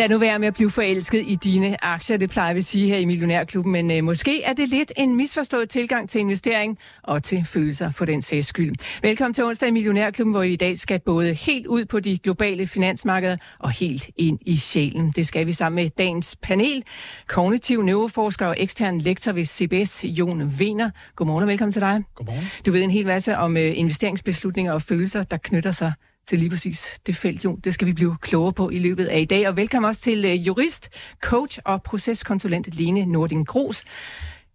Lad nu være med at blive forelsket i dine aktier, det plejer vi at sige her i Millionærklubben, men øh, måske er det lidt en misforstået tilgang til investering og til følelser for den sags skyld. Velkommen til onsdag i Millionærklubben, hvor vi i dag skal både helt ud på de globale finansmarkeder og helt ind i sjælen. Det skal vi sammen med dagens panel. Kognitiv neuroforsker og ekstern lektor ved CBS, Jon Wiener. Godmorgen og velkommen til dig. Godmorgen. Du ved en hel masse om øh, investeringsbeslutninger og følelser, der knytter sig til lige præcis det felt, jo. Det skal vi blive klogere på i løbet af i dag. Og velkommen også til øh, jurist, coach og proceskonsulent Lene Nording Gros.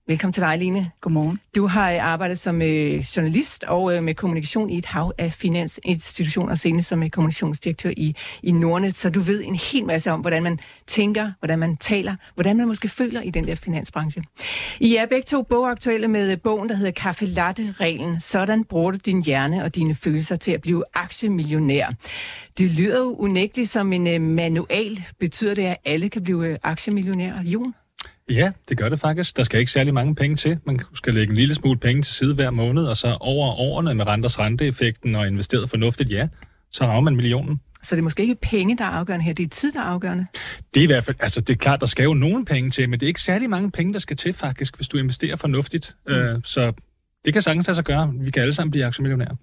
Velkommen til dig, Line. Godmorgen. Du har øh, arbejdet som øh, journalist og øh, med kommunikation i et hav af finansinstitutioner, senest som øh, kommunikationsdirektør i, i Nordnet, så du ved en hel masse om, hvordan man tænker, hvordan man taler, hvordan man måske føler i den der finansbranche. I er begge to bogaktuelle med øh, bogen, der hedder Kaffe Latte-reglen. Sådan bruger du din hjerne og dine følelser til at blive aktiemillionær. Det lyder jo unægteligt som en øh, manual. Betyder det, at alle kan blive øh, aktiemillionærer? Jon? Ja, det gør det faktisk. Der skal ikke særlig mange penge til. Man skal lægge en lille smule penge til side hver måned, og så over årene med renters renteeffekten og investeret fornuftigt, ja, så rammer man millionen. Så det er måske ikke penge, der er afgørende her, det er tid, der er afgørende? Det er i hvert fald, altså det er klart, der skal jo nogen penge til, men det er ikke særlig mange penge, der skal til faktisk, hvis du investerer fornuftigt. Mm. Øh, så det kan sagtens lade sig gøre. Vi kan alle sammen blive aktiemillionærer.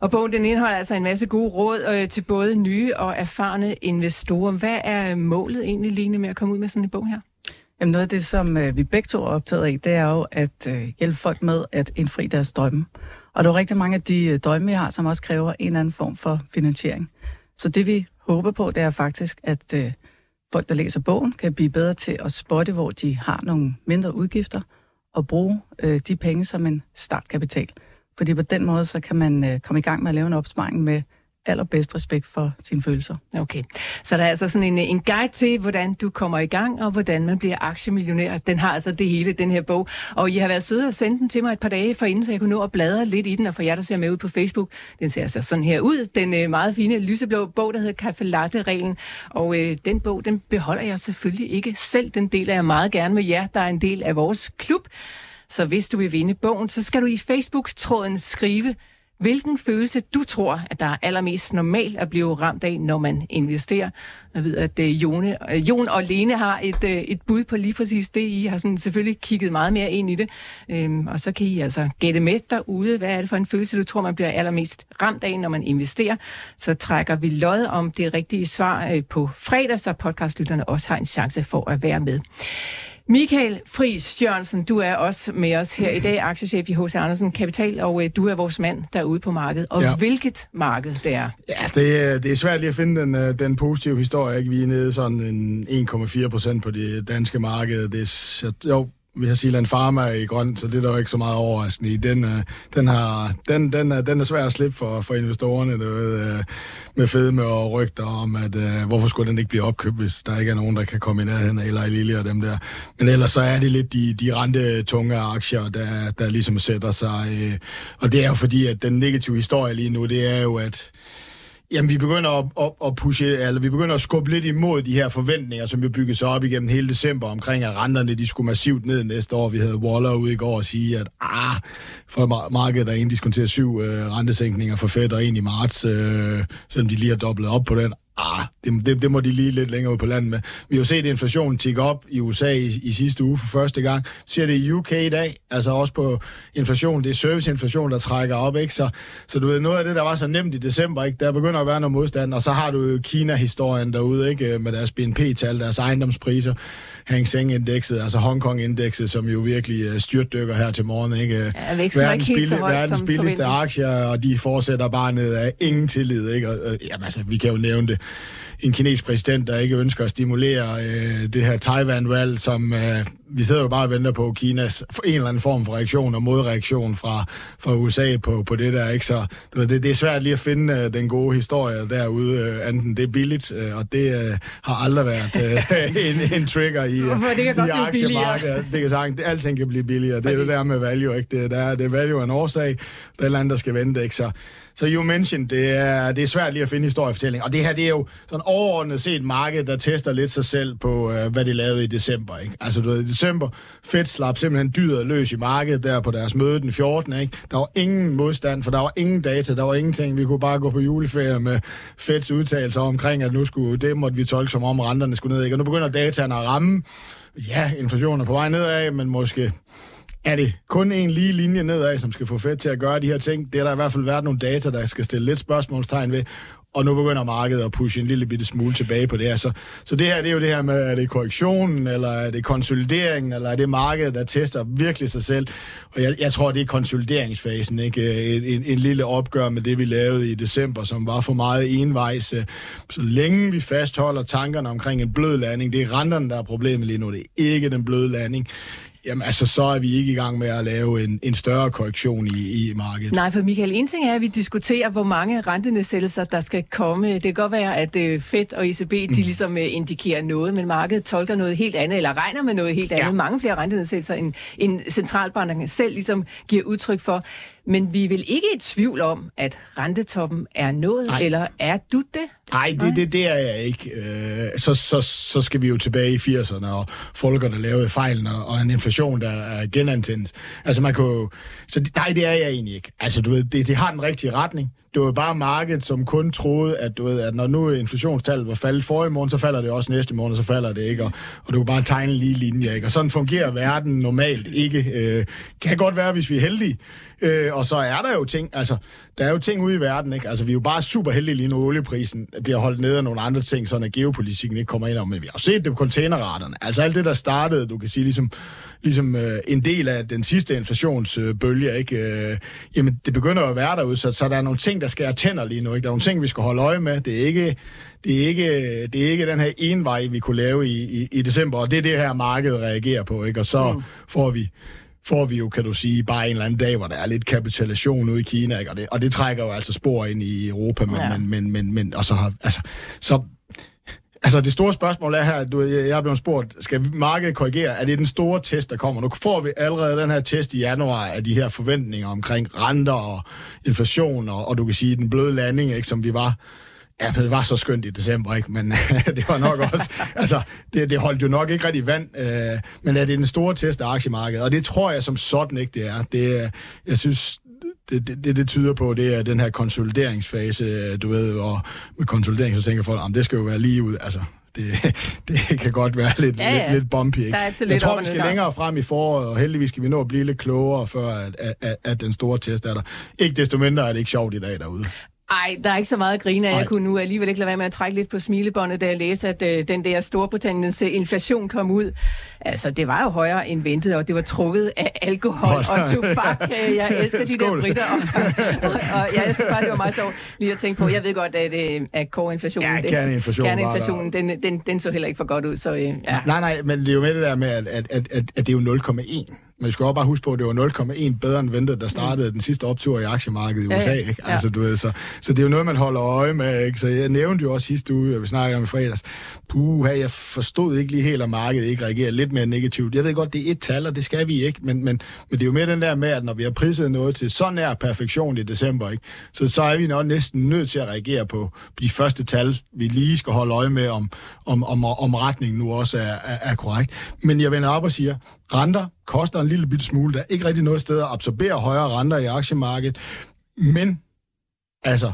Og bogen den indeholder altså en masse gode råd øh, til både nye og erfarne investorer. Hvad er målet egentlig, Line, med at komme ud med sådan en bog her? Jamen noget af det, som øh, vi begge to er optaget af, det er jo at øh, hjælpe folk med at indfri deres drømme. Og der er rigtig mange af de øh, drømme, vi har, som også kræver en eller anden form for finansiering. Så det vi håber på, det er faktisk, at øh, folk, der læser bogen, kan blive bedre til at spotte, hvor de har nogle mindre udgifter, og bruge øh, de penge som en startkapital. Fordi på den måde, så kan man øh, komme i gang med at lave en opsparing med allerbedst respekt for sine følelser. Okay, så der er altså sådan en, øh, en guide til, hvordan du kommer i gang, og hvordan man bliver aktiemillionær. Den har altså det hele, den her bog. Og I har været søde og sendt den til mig et par dage forinden, så jeg kunne nå at bladre lidt i den, og for jer, der ser med ud på Facebook, den ser altså sådan her ud. Den øh, meget fine lyseblå bog, der hedder Café Latte-reglen. Og øh, den bog, den beholder jeg selvfølgelig ikke selv. Den deler jeg meget gerne med jer, der er en del af vores klub. Så hvis du vil vinde bogen, så skal du i Facebook-tråden skrive hvilken følelse du tror, at der er allermest normalt at blive ramt af, når man investerer. Jeg ved, at øh, Jone, øh, Jon og Lene har et, øh, et bud på lige præcis det. I har sådan selvfølgelig kigget meget mere ind i det. Um, og så kan I altså gætte med derude, hvad er det for en følelse, du tror, man bliver allermest ramt af, når man investerer. Så trækker vi lod om det rigtige svar på fredag, så podcastlytterne også har en chance for at være med. Michael Friis Jørgensen, du er også med os her i dag, aktiechef i H.C. Andersen Kapital, og øh, du er vores mand derude på markedet. Og ja. hvilket marked det er? Ja, det, er, det er svært lige at finde den, øh, den positive historie. Ikke? Vi er nede sådan en 1,4 procent på det danske marked. Det er, jo, vi har Silan Pharma i grøn, så det er der jo ikke så meget overraskende i. Den, uh, den, har, den, den, er, den er svær at slippe for, for investorerne, du ved, uh, med fedme og rygter om, at uh, hvorfor skulle den ikke blive opkøbt, hvis der ikke er nogen, der kan komme i nærheden af Eli Lilly og dem der. Men ellers så er det lidt de, de rente tunge aktier, der, der ligesom sætter sig. Uh, og det er jo fordi, at den negative historie lige nu, det er jo, at Jamen, vi begynder at, at, at pushe, eller vi begynder at skubbe lidt imod de her forventninger, som jo byggede sig op igennem hele december omkring, at renterne de skulle massivt ned næste år. Vi havde Waller ude i går og sige, at ah, for markedet er inddiskonterer syv øh, rentesænkninger for Fed og en i marts, øh, selvom de lige har dobblet op på den ah, det, det, det må de lige lidt længere ud på landet med. Vi har jo set inflationen tikke op i USA i, i sidste uge for første gang. Ser det i UK i dag, altså også på inflation, det er serviceinflation, der trækker op, ikke? Så, så du ved, noget af det, der var så nemt i december, ikke? Der begynder at være noget modstand, og så har du jo Kina-historien derude, ikke? Med deres BNP-tal, deres ejendomspriser. Hang Seng-indekset, altså Hongkong-indekset, som jo virkelig uh, styrtdykker her til morgen. Ikke? Ja, verdens, billig, verdens billigste aktier, og de fortsætter bare ned af ingen tillid. Ikke? Og, og, jamen, altså, vi kan jo nævne det en kinesisk præsident, der ikke ønsker at stimulere øh, det her Taiwan-valg, som øh, vi sidder jo bare og venter på Kinas for en eller anden form for reaktion og modreaktion fra, fra USA på, på det der, ikke? Så det, det er svært lige at finde uh, den gode historie derude, uh, enten det er billigt, uh, og det uh, har aldrig været uh, en, en trigger i, uh, det kan i billigere. Det kan sagtens, alting kan blive billigere. Det er Præcis. det der med value, ikke? Det, der, er- det er value en årsag, der er et eller andet, der skal vente, ikke? Så, så you mentioned, det er, det er svært lige at finde historiefortælling. Og det her, det er jo sådan overordnet set marked, der tester lidt sig selv på, øh, hvad de lavede i december. Ikke? Altså, du ved, i december, Fed slap simpelthen dyret løs i markedet der på deres møde den 14. Ikke? Der var ingen modstand, for der var ingen data, der var ingenting. Vi kunne bare gå på juleferie med Feds udtalelser omkring, at nu skulle det måtte vi tolke som om renterne skulle ned. Ikke? Og nu begynder dataen at ramme. Ja, inflationen er på vej nedad, men måske er det kun en lige linje nedad, som skal få Fed til at gøre de her ting. Det er der i hvert fald været nogle data, der skal stille lidt spørgsmålstegn ved. Og nu begynder markedet at pushe en lille bitte smule tilbage på det her. Så, så det her, det er jo det her med, er det korrektionen, eller er det konsolideringen, eller er det markedet, der tester virkelig sig selv. Og jeg, jeg tror, det er konsolideringsfasen, ikke? En, en, en lille opgør med det, vi lavede i december, som var for meget envejs. Så længe vi fastholder tankerne omkring en blød landing, det er renterne, der er problemet lige nu, det er ikke den bløde landing. Jamen altså, så er vi ikke i gang med at lave en, en større korrektion i, i markedet. Nej, for Michael, en ting er, at vi diskuterer, hvor mange rentenedsættelser, der skal komme. Det kan godt være, at øh, Fed og ECB, de ligesom øh, indikerer noget, men markedet tolker noget helt andet, eller regner med noget helt andet. Ja. Mange flere rentenedsættelser, end, end centralbankerne selv ligesom giver udtryk for. Men vi er vel ikke i tvivl om, at rentetoppen er nået, Nej. eller er du det? Nej, det, det, det er jeg ikke. Øh, så, så, så skal vi jo tilbage i 80'erne, og folkene lavede fejlen, og, og en inflation, der er genantændt. Altså man kunne... Så det- nej, det er jeg egentlig ikke. Altså du ved, det, det har den rigtige retning. Det var bare markedet, som kun troede, at, du ved, at når nu inflationstallet var faldet forrige måned, så falder det også næste måned, så falder det ikke. Og, og du kan bare tegne en lige linje. Ikke? Og sådan fungerer verden normalt ikke. Øh, kan godt være, hvis vi er heldige. Øh, og så er der jo ting, altså, der er jo ting ude i verden, ikke? Altså, vi er jo bare super heldige lige nu, olieprisen bliver holdt nede af nogle andre ting, sådan at geopolitikken ikke kommer ind om, men vi har jo set det på containerraterne. Altså alt det, der startede, du kan sige, ligesom, ligesom øh, en del af den sidste inflationsbølge, ikke? Øh, jamen, det begynder at være derude, så, så der er nogle ting, der skal tænder lige nu, ikke? Der er nogle ting, vi skal holde øje med. Det er ikke, det er ikke, det er ikke den her envej, vi kunne lave i, i, i december, og det er det her, markedet reagerer på, ikke? Og så mm. får vi får vi jo, kan du sige, bare en eller anden dag, hvor der er lidt kapitulation ude i Kina, ikke? Og, det, og det trækker jo altså spor ind i Europa, men, Ja. men, men, men, men og så har, altså, så, altså det store spørgsmål er her, du, jeg er blevet spurgt, skal markedet korrigere? Er det den store test, der kommer? Nu får vi allerede den her test i januar af de her forventninger omkring renter og inflation, og, og du kan sige, den bløde landing, ikke, som vi var Ja, det var så skønt i december, ikke? Men det var nok også... altså, det, det holdt jo nok ikke rigtig vand. Øh, men er det den store test af aktiemarkedet? Og det tror jeg som sådan ikke, det er. Det, jeg synes, det, det, det, tyder på, det er den her konsolideringsfase, du ved, og med konsolidering, så tænker folk, om det skal jo være lige ud. Altså, det, det kan godt være lidt, Ja, ja. lidt, lidt bumpy. Ikke? Jeg lidt tror, vi skal længere frem i foråret, og heldigvis skal vi nå at blive lidt klogere, før at, at, at, at den store test er der. Ikke desto mindre er det ikke sjovt i dag derude. Ej, der er ikke så meget at grine af. Jeg kunne nu alligevel ikke lade være med at trække lidt på smilebåndet, da jeg læste, at øh, den der Storbritanniens øh, inflation kom ud. Altså, det var jo højere end ventet, og det var trukket af alkohol og tobak. Øh, Jeg elsker de der britter. Og, og, og ja, jeg synes bare, det var meget sjovt lige at tænke på. Jeg ved godt, at, øh, at core-inflationen... Ja, den- kerneinflationen kerneinflationen, den, den, den så heller ikke for godt ud, så øh, ja. Nej, nej, men det er jo med det der med, at, at, at, at det er jo 0,1. Men vi skal også bare huske på, at det var 0,1 bedre end ventet, der startede mm. den sidste optur i aktiemarkedet i USA. ja. Ikke? Ja. Altså, du ved, så, så det er jo noget, man holder øje med. Ikke? Så jeg nævnte jo også sidste uge, at vi snakkede om i fredags, puha, jeg forstod ikke lige helt, at markedet ikke reagerer lidt mere negativt. Jeg ved godt, det er et tal, og det skal vi ikke, men, men, men det er jo mere den der med, at når vi har priset noget til så nær perfektion i december, ikke? Så, så er vi nok næsten nødt til at reagere på de første tal, vi lige skal holde øje med, om, om, om, om retningen nu også er, er, er korrekt. Men jeg vender op og siger, renter koster en lille bitte smule. Der er ikke rigtig noget sted at absorbere højere renter i aktiemarkedet, men altså,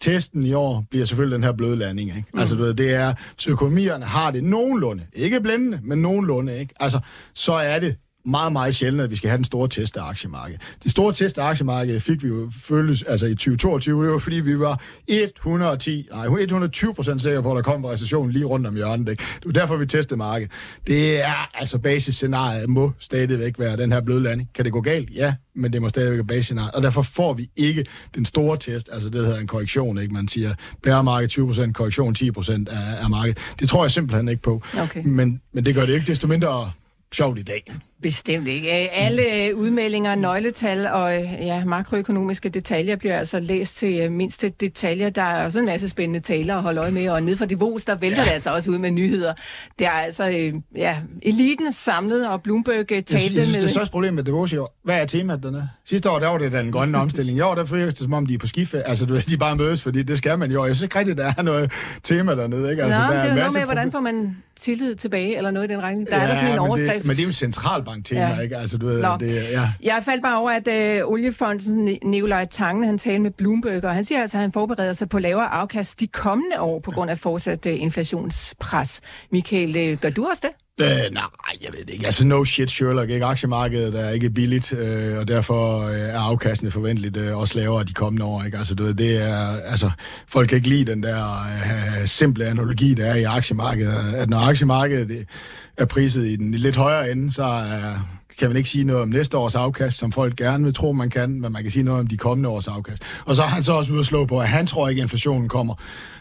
testen i år bliver selvfølgelig den her bløde landing. Ikke? Mm. Altså, du ved, det er, så økonomierne har det nogenlunde, ikke blændende, men nogenlunde, ikke? Altså, så er det meget, meget sjældent, at vi skal have den store test af aktiemarkedet. Det store test af aktiemarkedet fik vi jo føles, altså i 2022, det var fordi vi var 110, nej, 120 procent sikre på, at der kom en recession lige rundt om hjørnet. Ikke? Det var derfor, vi testede markedet. Det er altså basisscenariet må stadigvæk være den her bløde landing. Kan det gå galt? Ja, men det må stadigvæk være basisscenariet. Og derfor får vi ikke den store test, altså det der hedder en korrektion, ikke? Man siger, bæremarked 20 procent, korrektion 10 procent af, af markedet. Det tror jeg simpelthen ikke på. Okay. Men, men det gør det ikke desto mindre sjovt i dag. Bestemt ikke. Alle udmeldinger, nøgletal og ja, makroøkonomiske detaljer bliver altså læst til mindste detaljer. Der er også en masse spændende taler at holde øje med, og ned fra Davos, der vælter ja. det altså også ud med nyheder. Det er altså ja, eliten samlet, og Bloomberg talte jeg synes, jeg synes, med... det største problem med Davos i år, hvad er temaet dernede? Sidste år, der var det den grønne omstilling. I år, der føles det som om, de er på skife. Altså, du ved, de bare mødes, fordi det skal man jo. Jeg synes ikke rigtigt, der er noget tema dernede. Ikke? Altså, Nå, der det er en noget med, hvordan får man tillid tilbage, eller noget i den retning. Der ja, er der sådan en men overskrift. Det, men det er jo en centralbank-tema, ja. ikke? Altså, du ved, Nå. det, ja. Jeg faldt bare over, at øh, oliefonden Nikolaj Tangen, han talte med Bloomberg, og han siger altså, at han forbereder sig på lavere afkast de kommende år på grund af fortsat øh, inflationspres. Michael, øh, gør du også det? Øh, nej, jeg ved det ikke. Altså, no shit, Sherlock. Ikke? Aktiemarkedet er ikke billigt, øh, og derfor øh, er afkastene forventeligt øh, også lavere de kommende år. Ikke? Altså, du ved, det er, altså, folk kan ikke lide den der øh, simple analogi, der er i aktiemarkedet. At når aktiemarkedet øh, er priset i den lidt højere ende, så er kan man ikke sige noget om næste års afkast, som folk gerne vil tro, man kan, men man kan sige noget om de kommende års afkast. Og så har han så også ude at slå på, at han tror ikke, at inflationen kommer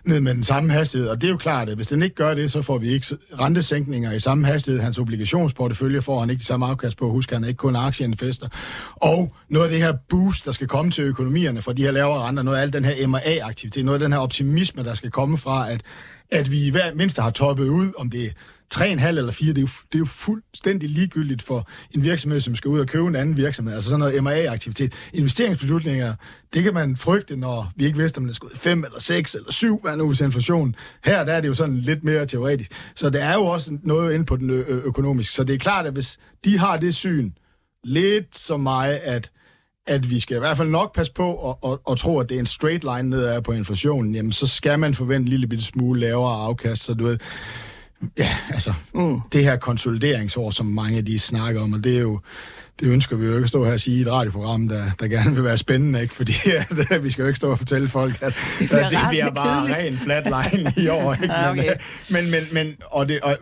ned med den samme hastighed. Og det er jo klart, at hvis den ikke gør det, så får vi ikke rentesænkninger i samme hastighed. Hans obligationsportefølje får han ikke de samme afkast på. Husk, han er ikke kun aktieinvestor. Og noget af det her boost, der skal komme til økonomierne fra de her lavere renter, noget af al den her M&A-aktivitet, noget af den her optimisme, der skal komme fra, at, at vi i hver mindste har toppet ud, om det 3,5 eller 4, det er, jo, det er jo fuldstændig ligegyldigt for en virksomhed, som skal ud og købe en anden virksomhed. Altså sådan noget M&A-aktivitet. Investeringsbeslutninger, det kan man frygte, når vi ikke vidste, om det skulle 5 eller 6 eller 7, hvad nu hvis inflationen. Her der er det jo sådan lidt mere teoretisk. Så det er jo også noget inde på den ø- økonomiske. Så det er klart, at hvis de har det syn, lidt som mig, at at vi skal i hvert fald nok passe på og, og, og tro, at det er en straight line nedad på inflationen, jamen så skal man forvente en lille bitte smule lavere afkast. Så du ved, Ja, altså, mm. det her konsolideringsår, som mange af de snakker om, og det er jo, det ønsker vi jo ikke at stå her og sige i et radioprogram, der, der gerne vil være spændende, ikke? fordi at, vi skal jo ikke stå og fortælle folk, at det bliver, at det bliver bare ren flat line i år. Ikke? okay. Men, men, men, og det, og,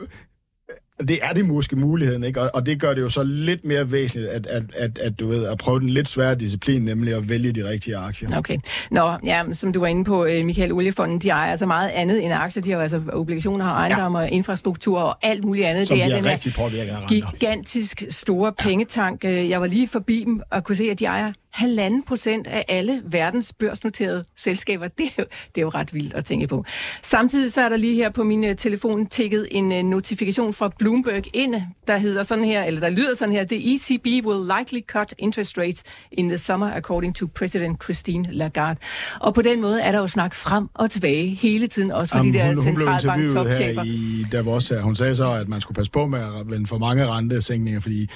det er det måske muligheden, ikke? Og, og det gør det jo så lidt mere væsentligt, at, at, at, at du ved, at prøve den lidt svære disciplin, nemlig at vælge de rigtige aktier. Okay. Nå, ja, som du var inde på, øh, Michael Oliefonden, de ejer altså meget andet end aktier. De har altså obligationer, har ejendom ja. og infrastruktur og alt muligt andet. Som det er den rigtig her gigantisk store pengetank. Øh, jeg var lige forbi dem og kunne se, at de ejer halvanden procent af alle verdens børsnoterede selskaber. Det er, jo, det er jo ret vildt at tænke på. Samtidig så er der lige her på min uh, telefon tækket en uh, notifikation fra Bloomberg ind, der hedder sådan her, eller der lyder sådan her, The ECB will likely cut interest rates in the summer, according to President Christine Lagarde. Og på den måde er der jo snak frem og tilbage hele tiden, også for Jamen, de der hun, hun centralbank topchefer. i Davos her. Hun sagde så, at man skulle passe på med at vende for mange rentesænkninger, fordi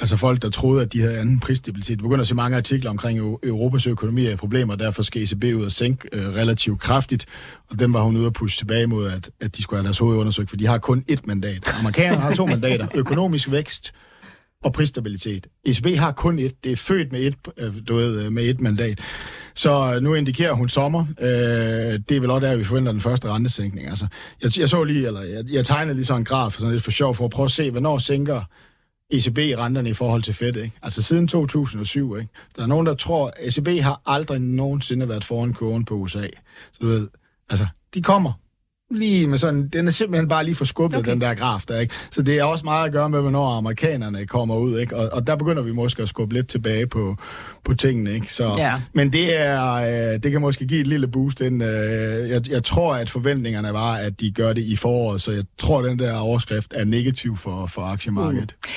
altså folk, der troede, at de havde anden prisstabilitet, begynder at se mange artikler omkring Europas økonomi er problemer, og derfor skal ECB ud og sænke øh, relativt kraftigt, og dem var hun ude at pushe tilbage mod, at, at de skulle have deres hoved undersøgt, for de har kun ét mandat. Amerikanerne har to mandater, økonomisk vækst og prisstabilitet. ECB har kun et, det er født med et, øh, du ved, med et mandat. Så nu indikerer hun sommer. Øh, det er vel også der, vi forventer den første rentesænkning. Altså, jeg, jeg så lige, eller jeg, jeg tegnede lige sådan en graf sådan lidt for sjov, for at prøve at se, hvornår sænker ECB-renterne i forhold til Fed, ikke? Altså siden 2007, ikke? Der er nogen, der tror, at ECB har aldrig nogensinde været foran kurven på USA. Så du ved, altså, de kommer lige med sådan, den er simpelthen bare lige for skubbet, okay. den der graf der, ikke? Så det er også meget at gøre med, hvornår amerikanerne kommer ud, ikke? Og, og der begynder vi måske at skubbe lidt tilbage på, på tingene, ikke? Så, ja. Men det er, øh, det kan måske give et lille boost ind. Øh, jeg, jeg tror, at forventningerne var, at de gør det i foråret, så jeg tror, at den der overskrift er negativ for, for aktiemarkedet. Mm.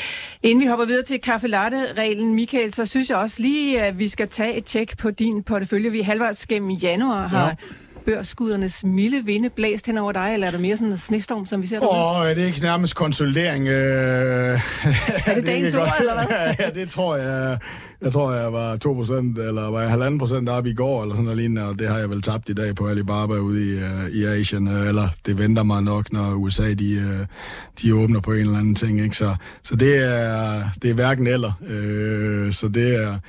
Inden vi hopper videre til kaffe latte-reglen, Michael, så synes jeg også lige, at vi skal tage et tjek på din portefølje. Vi er halvvejs gennem januar har ja børsskudernes milde vinde blæst hen over dig, eller er der mere sådan en snestorm, som vi ser derude? Åh, oh, er det ikke nærmest konsolidering? Øh... er det dagens ord, eller hvad? ja, det tror jeg. Jeg tror, jeg var 2%, eller var jeg 1,5% op i går, eller sådan noget lignende, og det har jeg vel tabt i dag på Alibaba ude i, uh, i Asien, eller det venter mig nok, når USA de, uh, de åbner på en eller anden ting, ikke? Så, så det, er, det er hverken eller. Uh, så det er,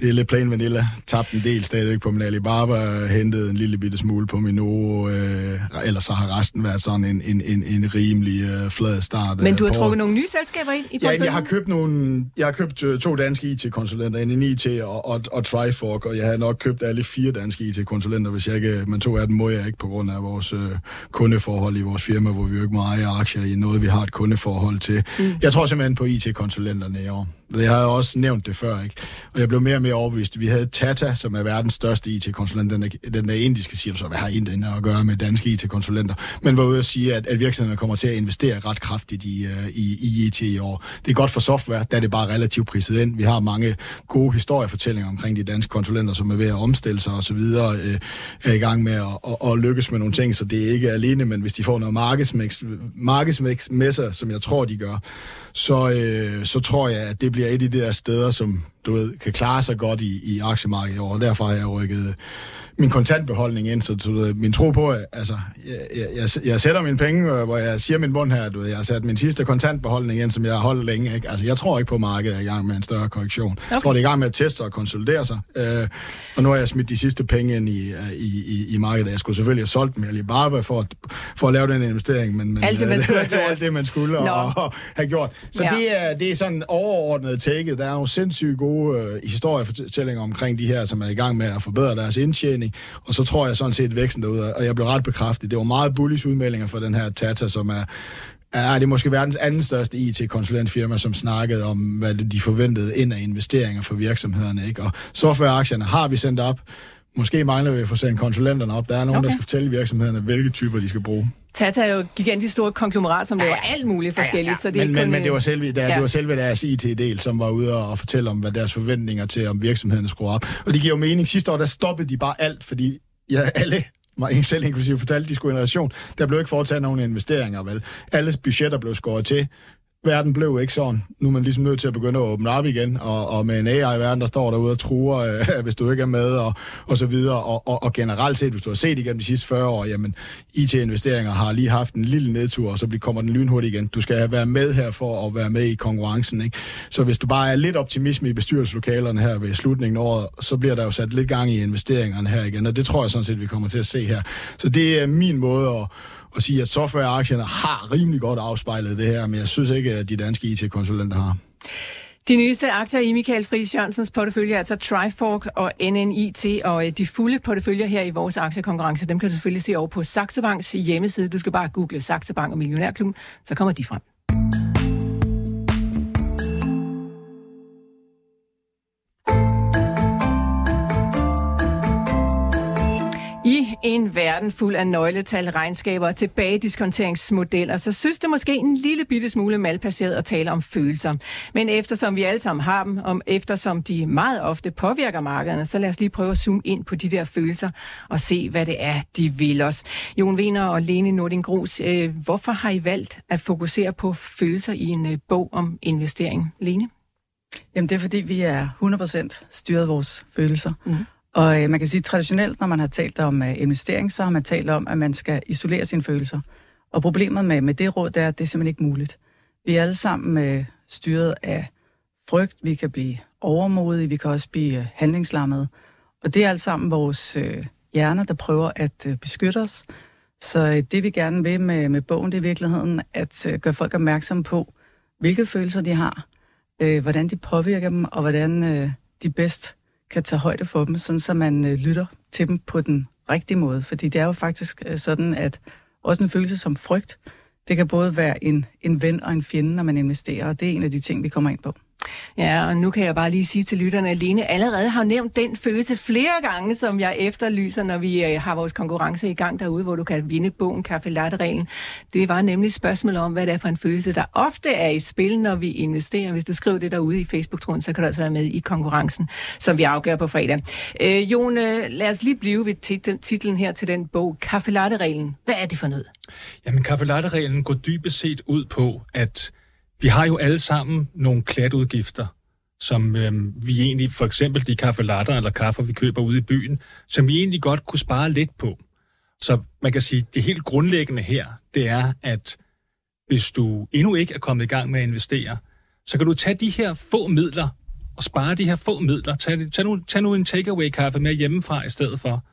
det er lidt plain vanilla. Tabt en del stadigvæk på min Alibaba, hentet en lille bitte smule på min Noro, øh, ellers så har resten været sådan en, en, en, en rimelig øh, flad start. Men du har på trukket nogle nye selskaber ind i Ja, jeg har købt nogle, jeg har købt øh, to danske IT-konsulenter, en IT og, og, og Trifork, og jeg har nok købt alle fire danske IT-konsulenter, hvis jeg ikke, men to af dem må jeg ikke på grund af vores øh, kundeforhold i vores firma, hvor vi jo ikke må eje aktier i noget, vi har et kundeforhold til. Mm. Jeg tror simpelthen på IT-konsulenterne i år. Jeg havde også nævnt det før, ikke? Og jeg blev mere og mere overbevist. Vi havde Tata, som er verdens største IT-konsulent. Den, er, den der indiske siger så, hvad har Indien at gøre med danske IT-konsulenter? Men var ude at sige, at, at virksomhederne kommer til at investere ret kraftigt i, uh, i, i IT i år. Det er godt for software, der er det bare relativt priset ind. Vi har mange gode historiefortællinger omkring de danske konsulenter, som er ved at omstille sig osv., øh, er i gang med at, at, at lykkes med nogle ting, så det er ikke alene, men hvis de får noget markedsmix, markedsmix med sig, som jeg tror, de gør, så, øh, så tror jeg, at det bliver et af de der steder, som du ved, kan klare sig godt i, i aktiemarkedet i år. Og derfor har jeg rykket min kontantbeholdning ind, så du ved, min tro på, altså, jeg, jeg, jeg sætter mine penge, øh, hvor jeg siger min bund her, du ved, jeg har sat min sidste kontantbeholdning ind, som jeg har holdt længe. Ikke? Altså, jeg tror ikke på, at markedet er i gang med en større korrektion. Okay. Jeg tror, det er i gang med at teste og konsolidere sig. Øh, og nu har jeg smidt de sidste penge ind i, øh, i, i, i markedet. Jeg skulle selvfølgelig have solgt dem i bare for at, for at lave den investering. Men, men, alt det, man skulle have gjort. alt det, man skulle og, og, have gjort. Så ja. det, er, det er sådan overordnet tækket. Der er jo sindssygt gode øh, historiefortællinger omkring de her, som er i gang med at forbedre deres indtjening. Og så tror jeg sådan set væksten derude, og jeg blev ret bekræftet. Det var meget bullish udmeldinger for den her Tata, som er er det er måske verdens anden største IT-konsulentfirma, som snakkede om, hvad de forventede ind af investeringer for virksomhederne. Ikke? Og softwareaktierne har vi sendt op. Måske mangler vi at få sendt konsulenterne op. Der er nogen, okay. der skal fortælle virksomhederne, hvilke typer de skal bruge. Tata er jo et gigantisk stort konglomerat, som laver ja, alt muligt forskelligt. Ja, ja. Så det men, men, men det var selve, der, ja. det var selve deres IT-del, som var ude og fortælle om, hvad deres forventninger til, om virksomhederne skulle op. Og det giver jo mening. Sidste år, der stoppede de bare alt, fordi ja, alle mig selv inklusive fortalte, de skulle en relation. Der blev ikke foretaget nogen investeringer, vel? Alle budgetter blev skåret til verden blev ikke sådan. Nu er man ligesom nødt til at begynde at åbne op igen, og, og med en AI-verden, der står derude og truer, øh, hvis du ikke er med, og, og så videre. Og, og, og generelt set, hvis du har set igennem de sidste 40 år, jamen IT-investeringer har lige haft en lille nedtur, og så kommer den lynhurtigt igen. Du skal være med her for at være med i konkurrencen. Ikke? Så hvis du bare er lidt optimisme i bestyrelseslokalerne her ved slutningen af året, så bliver der jo sat lidt gang i investeringerne her igen, og det tror jeg sådan set, vi kommer til at se her. Så det er min måde at at sige, at softwareaktierne har rimelig godt afspejlet det her, men jeg synes ikke, at de danske IT-konsulenter har. De nyeste aktier i Michael Friis Jørgensens portefølje er altså Trifork og NNIT, og øh, de fulde porteføljer her i vores aktiekonkurrence, dem kan du selvfølgelig se over på Saxo Banks hjemmeside. Du skal bare google Saxo Bank og Millionærklubben, så kommer de frem. En verden fuld af nøgletal, regnskaber og tilbagediskonteringsmodeller, så synes det måske en lille bitte smule malplaceret at tale om følelser. Men eftersom vi alle sammen har dem, og eftersom de meget ofte påvirker markederne, så lad os lige prøve at zoome ind på de der følelser og se, hvad det er, de vil os. Jon Wiener og Lene Nording Grus, øh, hvorfor har I valgt at fokusere på følelser i en øh, bog om investering? Lene? Jamen det er fordi, vi er 100% styret vores følelser. Mm. Og øh, man kan sige, traditionelt, når man har talt om øh, investering, så har man talt om, at man skal isolere sine følelser. Og problemet med, med det råd, det er, at det er simpelthen ikke muligt. Vi er alle sammen øh, styret af frygt, vi kan blive overmodige, vi kan også blive øh, handlingslammede. Og det er alt sammen vores øh, hjerner, der prøver at øh, beskytte os. Så øh, det vi gerne vil med, med bogen, det er i virkeligheden at øh, gøre folk opmærksomme på, hvilke følelser de har, øh, hvordan de påvirker dem, og hvordan øh, de bedst kan tage højde for dem, sådan så man øh, lytter til dem på den rigtige måde. Fordi det er jo faktisk øh, sådan, at også en følelse som frygt, det kan både være en, en ven og en fjende, når man investerer, og det er en af de ting, vi kommer ind på. Ja, og nu kan jeg bare lige sige til lytterne, at Lene allerede har nævnt den følelse flere gange, som jeg efterlyser, når vi øh, har vores konkurrence i gang derude, hvor du kan vinde bogen Kaffe Latte-reglen. Det var nemlig et spørgsmål om, hvad det er for en følelse, der ofte er i spil, når vi investerer. Hvis du skriver det derude i Facebook-tråden, så kan du altså være med i konkurrencen, som vi afgør på fredag. Øh, Jon, øh, lad os lige blive ved titlen her til den bog, Kaffe Latte-reglen. Hvad er det for noget? Jamen, Kaffe Latte-reglen går dybest set ud på, at vi har jo alle sammen nogle klatudgifter, som øh, vi egentlig, for eksempel de kaffelatter eller kaffe, vi køber ude i byen, som vi egentlig godt kunne spare lidt på. Så man kan sige, det helt grundlæggende her, det er, at hvis du endnu ikke er kommet i gang med at investere, så kan du tage de her få midler og spare de her få midler. Tag, tag, nu, tag nu en takeaway-kaffe med hjemmefra i stedet for.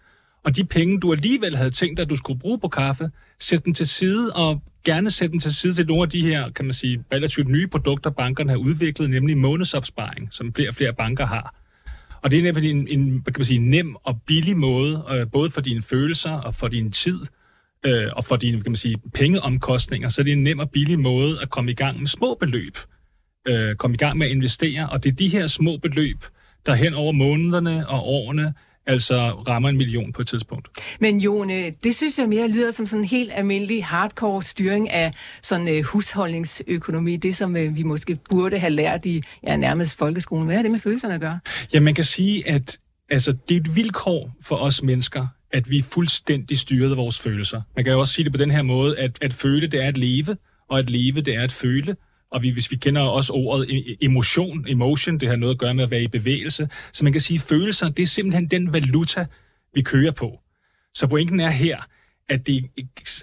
Og de penge, du alligevel havde tænkt at du skulle bruge på kaffe, sæt den til side, og gerne sætte den til side til nogle af de her, kan man sige, relativt nye produkter, bankerne har udviklet, nemlig månedsopsparing, som flere og flere banker har. Og det er nemlig en, en kan man sige, nem og billig måde, øh, både for dine følelser og for din tid, øh, og for dine kan man sige, pengeomkostninger, så det er en nem og billig måde at komme i gang med små beløb. Øh, komme i gang med at investere, og det er de her små beløb, der hen over månederne og årene altså rammer en million på et tidspunkt. Men Jone, det synes jeg mere lyder som sådan en helt almindelig hardcore styring af sådan uh, husholdningsøkonomi, det som uh, vi måske burde have lært i ja, nærmest folkeskolen. Hvad har det med følelserne at gøre? Ja, man kan sige, at altså, det er et vilkår for os mennesker, at vi fuldstændig styret af vores følelser. Man kan jo også sige det på den her måde, at at føle, det er at leve, og at leve, det er at føle. Og vi, hvis vi kender også ordet e, e, emotion, emotion, det har noget at gøre med at være i bevægelse. Så man kan sige, at følelser, det er simpelthen den valuta, vi kører på. Så pointen er her, at det,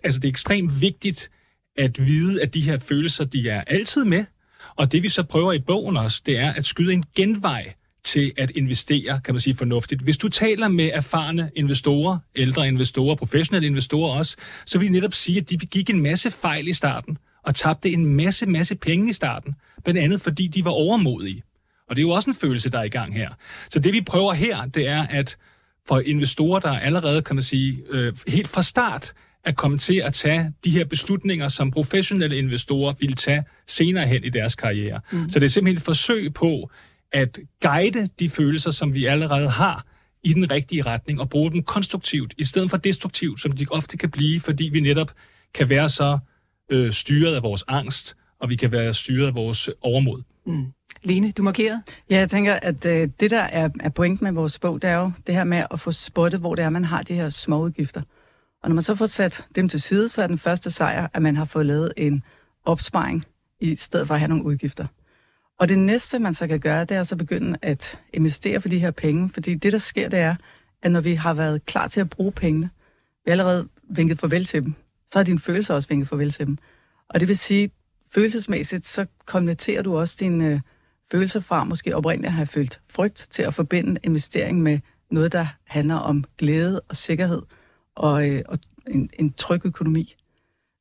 altså det er ekstremt vigtigt at vide, at de her følelser, de er altid med. Og det vi så prøver i bogen også, det er at skyde en genvej til at investere, kan man sige, fornuftigt. Hvis du taler med erfarne investorer, ældre investorer, professionelle investorer også, så vil de netop sige, at de begik en masse fejl i starten og tabte en masse, masse penge i starten. Blandt andet fordi de var overmodige. Og det er jo også en følelse, der er i gang her. Så det vi prøver her, det er at for investorer, der allerede, kan man sige, øh, helt fra start at komme til at tage de her beslutninger, som professionelle investorer vil tage senere hen i deres karriere. Mm. Så det er simpelthen et forsøg på at guide de følelser, som vi allerede har, i den rigtige retning og bruge dem konstruktivt, i stedet for destruktivt, som de ofte kan blive, fordi vi netop kan være så øh, styret af vores angst, og vi kan være styret af vores overmod. Mm. Lene, du markerer? Ja, jeg tænker, at øh, det, der er, er pointen med vores bog, det er jo det her med at få spottet, hvor det er, man har de her små udgifter. Og når man så får sat dem til side, så er den første sejr, at man har fået lavet en opsparing, i stedet for at have nogle udgifter. Og det næste, man så kan gøre, det er så begynde at investere for de her penge, fordi det, der sker, det er, at når vi har været klar til at bruge pengene, vi har allerede vinket farvel til dem, så har dine følelser også vinket farvel til dem. Og det vil sige, følelsesmæssigt, så konverterer du også dine øh, følelser fra måske oprindeligt at have følt frygt til at forbinde investering med noget, der handler om glæde og sikkerhed og, øh, og en, en tryg økonomi.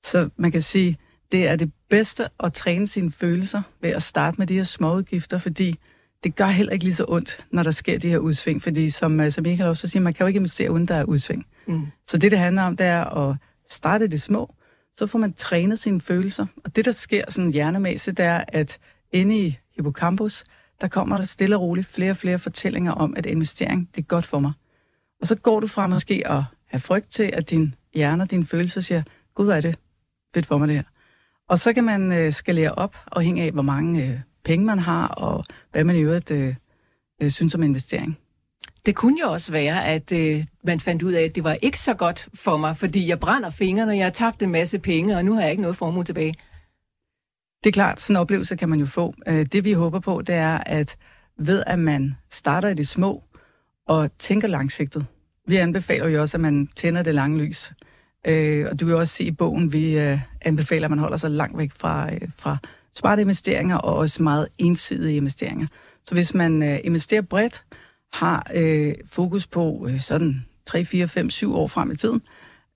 Så man kan sige, det er det bedste at træne sine følelser ved at starte med de her små udgifter, fordi det gør heller ikke lige så ondt, når der sker de her udsving, fordi som, øh, som Michael også siger, man kan jo ikke investere uden der er udsving. Mm. Så det, det handler om, det er at starte det små, så får man trænet sine følelser. Og det, der sker sådan hjernemæssigt, det er, at inde i hippocampus, der kommer der stille og roligt flere og flere fortællinger om, at investering, det er godt for mig. Og så går du fra måske at have frygt til, at din hjerne og dine følelser siger, gud er det fedt for mig det her. Og så kan man øh, skalere op, afhængig af, hvor mange øh, penge man har, og hvad man i øvrigt øh, øh, synes om investering. Det kunne jo også være, at øh, man fandt ud af, at det var ikke så godt for mig, fordi jeg brænder fingrene, jeg har tabt en masse penge, og nu har jeg ikke noget formue tilbage. Det er klart, sådan en oplevelse kan man jo få. Øh, det vi håber på, det er, at ved at man starter i det små og tænker langsigtet. Vi anbefaler jo også, at man tænder det lange lys. Øh, og du vil også se i bogen, vi øh, anbefaler, at man holder sig langt væk fra, fra smarte investeringer og også meget ensidige investeringer. Så hvis man investerer bredt, har øh, fokus på øh, sådan 3, 4, 5, 7 år frem i tiden,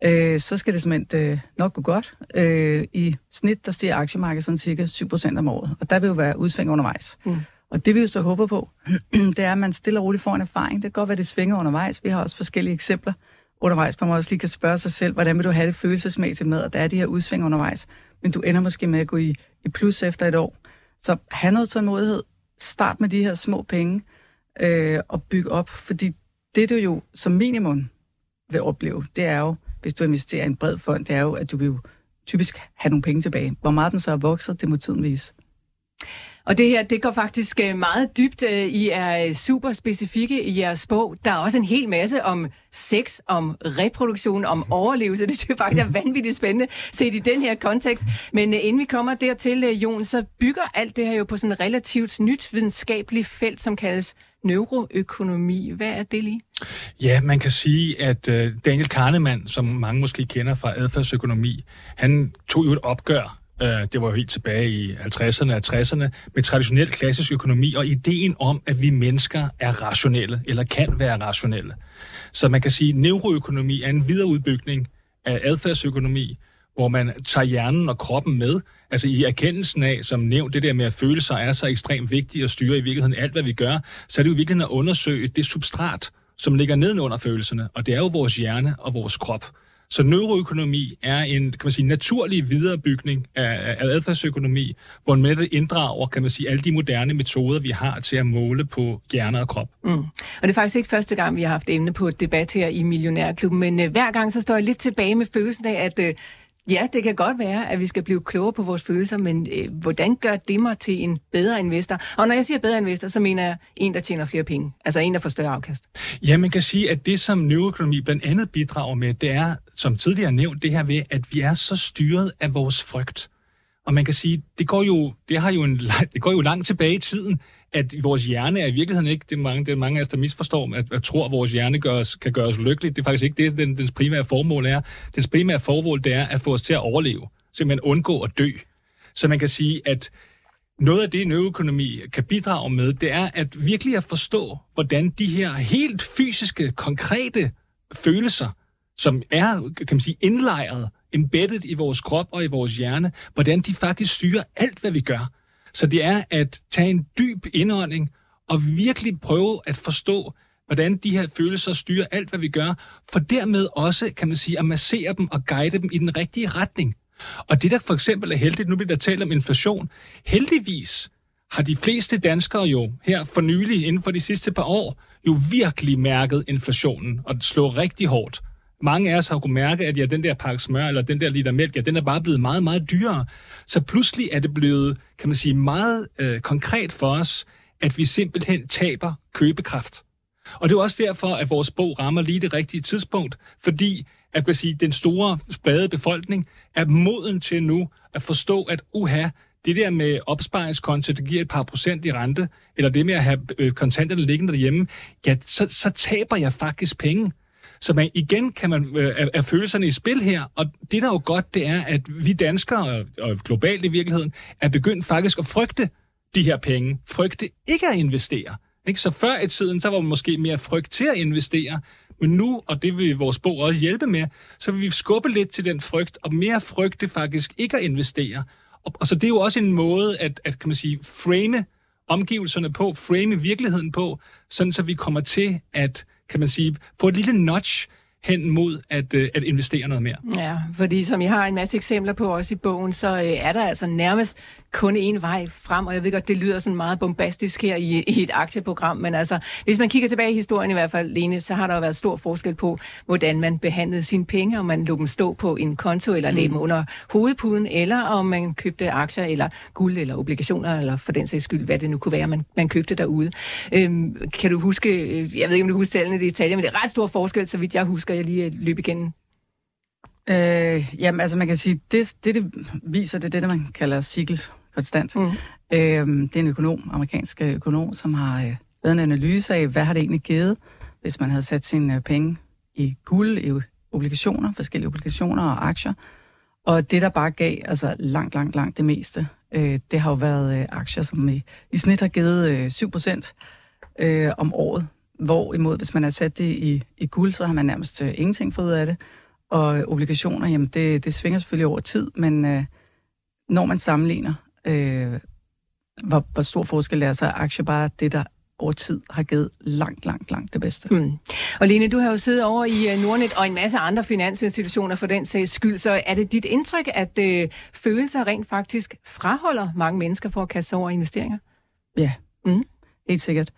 øh, så skal det simpelthen øh, nok gå godt. Øh, I snit, der stiger aktiemarkedet sådan cirka 7 procent om året, og der vil jo være udsving undervejs. Mm. Og det vi jo så håber på, det er, at man stille og roligt får en erfaring. Det kan godt være, det svinger undervejs. Vi har også forskellige eksempler undervejs, hvor man også lige kan spørge sig selv, hvordan vil du have det følelsesmæssigt med, at der er de her udsving undervejs, men du ender måske med at gå i, i plus efter et år. Så have noget tålmodighed. Start med de her små penge øh, og bygge op, fordi det du jo som minimum vil opleve, det er jo, hvis du investerer i en bred fond, det er jo, at du vil jo typisk have nogle penge tilbage. Hvor meget den så er vokset, det må tiden vise. Og det her, det går faktisk øh, meget dybt. Øh, I er super specifikke i jeres bog. Der er også en hel masse om sex, om reproduktion, om overlevelse. Det synes jeg faktisk er vanvittigt spændende set i den her kontekst. Men øh, inden vi kommer dertil, Jon, så bygger alt det her jo på sådan et relativt nyt videnskabeligt felt, som kaldes neuroøkonomi. Hvad er det lige? Ja, man kan sige, at Daniel Kahneman, som mange måske kender fra adfærdsøkonomi, han tog jo et opgør øh, Øh, det var jo helt tilbage i 50'erne og 60'erne, med traditionel klassisk økonomi og ideen om, at vi mennesker er rationelle, eller kan være rationelle. Så man kan sige, at neuroøkonomi er en videreudbygning af adfærdsøkonomi, hvor man tager hjernen og kroppen med. Altså i erkendelsen af, som nævnt, det der med at føle sig er så ekstremt vigtigt og styre i virkeligheden alt, hvad vi gør, så er det jo virkelig at undersøge det substrat, som ligger nedenunder følelserne, og det er jo vores hjerne og vores krop. Så neuroøkonomi er en kan man sige, naturlig viderebygning af, af adfærdsøkonomi, hvor man det inddrager kan man sige, alle de moderne metoder, vi har til at måle på hjerne og krop. Mm. Og det er faktisk ikke første gang, vi har haft emne på et debat her i Millionærklubben, men uh, hver gang så står jeg lidt tilbage med følelsen af, at uh, Ja, det kan godt være, at vi skal blive klogere på vores følelser, men øh, hvordan gør det mig til en bedre investor? Og når jeg siger bedre investor, så mener jeg en, der tjener flere penge. Altså en, der får større afkast. Ja, man kan sige, at det, som neuroøkonomi blandt andet bidrager med, det er, som tidligere nævnt, det her ved, at vi er så styret af vores frygt. Og man kan sige, det går jo, det har jo en, det går jo langt tilbage i tiden, at vores hjerne er i virkeligheden ikke, det er mange, det er mange af os, der misforstår, at, at tror, at vores hjerne gør os, kan gøre os lykkelige. Det er faktisk ikke det, den, dens primære formål er. Dens primære formål, det er at få os til at overleve. Simpelthen undgå at dø. Så man kan sige, at noget af det, neuroøkonomi kan bidrage med, det er at virkelig at forstå, hvordan de her helt fysiske, konkrete følelser, som er, kan man sige, indlejret, embedded i vores krop og i vores hjerne, hvordan de faktisk styrer alt, hvad vi gør. Så det er at tage en dyb indånding og virkelig prøve at forstå, hvordan de her følelser styrer alt, hvad vi gør, for dermed også, kan man sige, at massere dem og guide dem i den rigtige retning. Og det der for eksempel er heldigt, nu bliver der talt om inflation, heldigvis har de fleste danskere jo her for nylig, inden for de sidste par år, jo virkelig mærket inflationen og slået rigtig hårdt. Mange af os har kunnet mærke, at ja, den der pakke smør eller den der liter mælk, ja, den er bare blevet meget, meget dyrere. Så pludselig er det blevet, kan man sige, meget øh, konkret for os, at vi simpelthen taber købekraft. Og det er også derfor, at vores bog rammer lige det rigtige tidspunkt, fordi at kan sige, den store brede befolkning er moden til nu at forstå, at uha, det der med opsparingskonto, det giver et par procent i rente, eller det med at have øh, kontanterne liggende derhjemme, ja, så, så taber jeg faktisk penge. Så man, igen kan man øh, er følelserne i spil her, og det der er jo godt, det er, at vi danskere, og globalt i virkeligheden, er begyndt faktisk at frygte de her penge. Frygte ikke at investere. Ikke? Så før i tiden, så var man måske mere frygt til at investere, men nu, og det vil vores bog også hjælpe med, så vil vi skubbe lidt til den frygt, og mere frygte faktisk ikke at investere. Og, og så det er jo også en måde at, at kan man sige, frame omgivelserne på, frame virkeligheden på, sådan så vi kommer til at kan man sige, få et lille notch hen mod at, øh, at investere noget mere. Ja, fordi som I har en masse eksempler på også i bogen, så øh, er der altså nærmest kun én vej frem, og jeg ved godt, det lyder sådan meget bombastisk her i, i et aktieprogram, men altså, hvis man kigger tilbage i historien i hvert fald, Lene, så har der jo været stor forskel på, hvordan man behandlede sine penge, om man lå dem stå på en konto, eller mm. dem under hovedpuden, eller om man købte aktier, eller guld, eller obligationer, eller for den sags skyld, hvad det nu kunne være, man, man købte derude. Øhm, kan du huske, øh, jeg ved ikke, om du husker tallene i detaljer, men det er ret stor forskel, så vidt jeg husker, jeg lige løb igen Øh, jamen, altså man kan sige, det, det, det viser, det er det, man kalder Siegels konstant. Mm. Øhm, det er en økonom, amerikansk økonom, som har øh, lavet en analyse af, hvad har det egentlig givet, hvis man havde sat sine øh, penge i guld, i obligationer, forskellige obligationer og aktier. Og det, der bare gav altså langt, langt, langt det meste, øh, det har jo været øh, aktier, som i, i snit har givet øh, 7 procent øh, om året. Hvorimod, hvis man har sat det i, i guld, så har man nærmest øh, ingenting fået ud af det. Og obligationer, jamen det, det svinger selvfølgelig over tid, men øh, når man sammenligner, øh, hvor, hvor stor forskel er, så er aktier bare det, der over tid har givet langt, langt, langt det bedste. Mm. Og Lene, du har jo siddet over i uh, Nordnet og en masse andre finansinstitutioner for den sags skyld, så er det dit indtryk, at uh, følelser rent faktisk fraholder mange mennesker for at kaste sig over investeringer? Ja, mm. helt sikkert.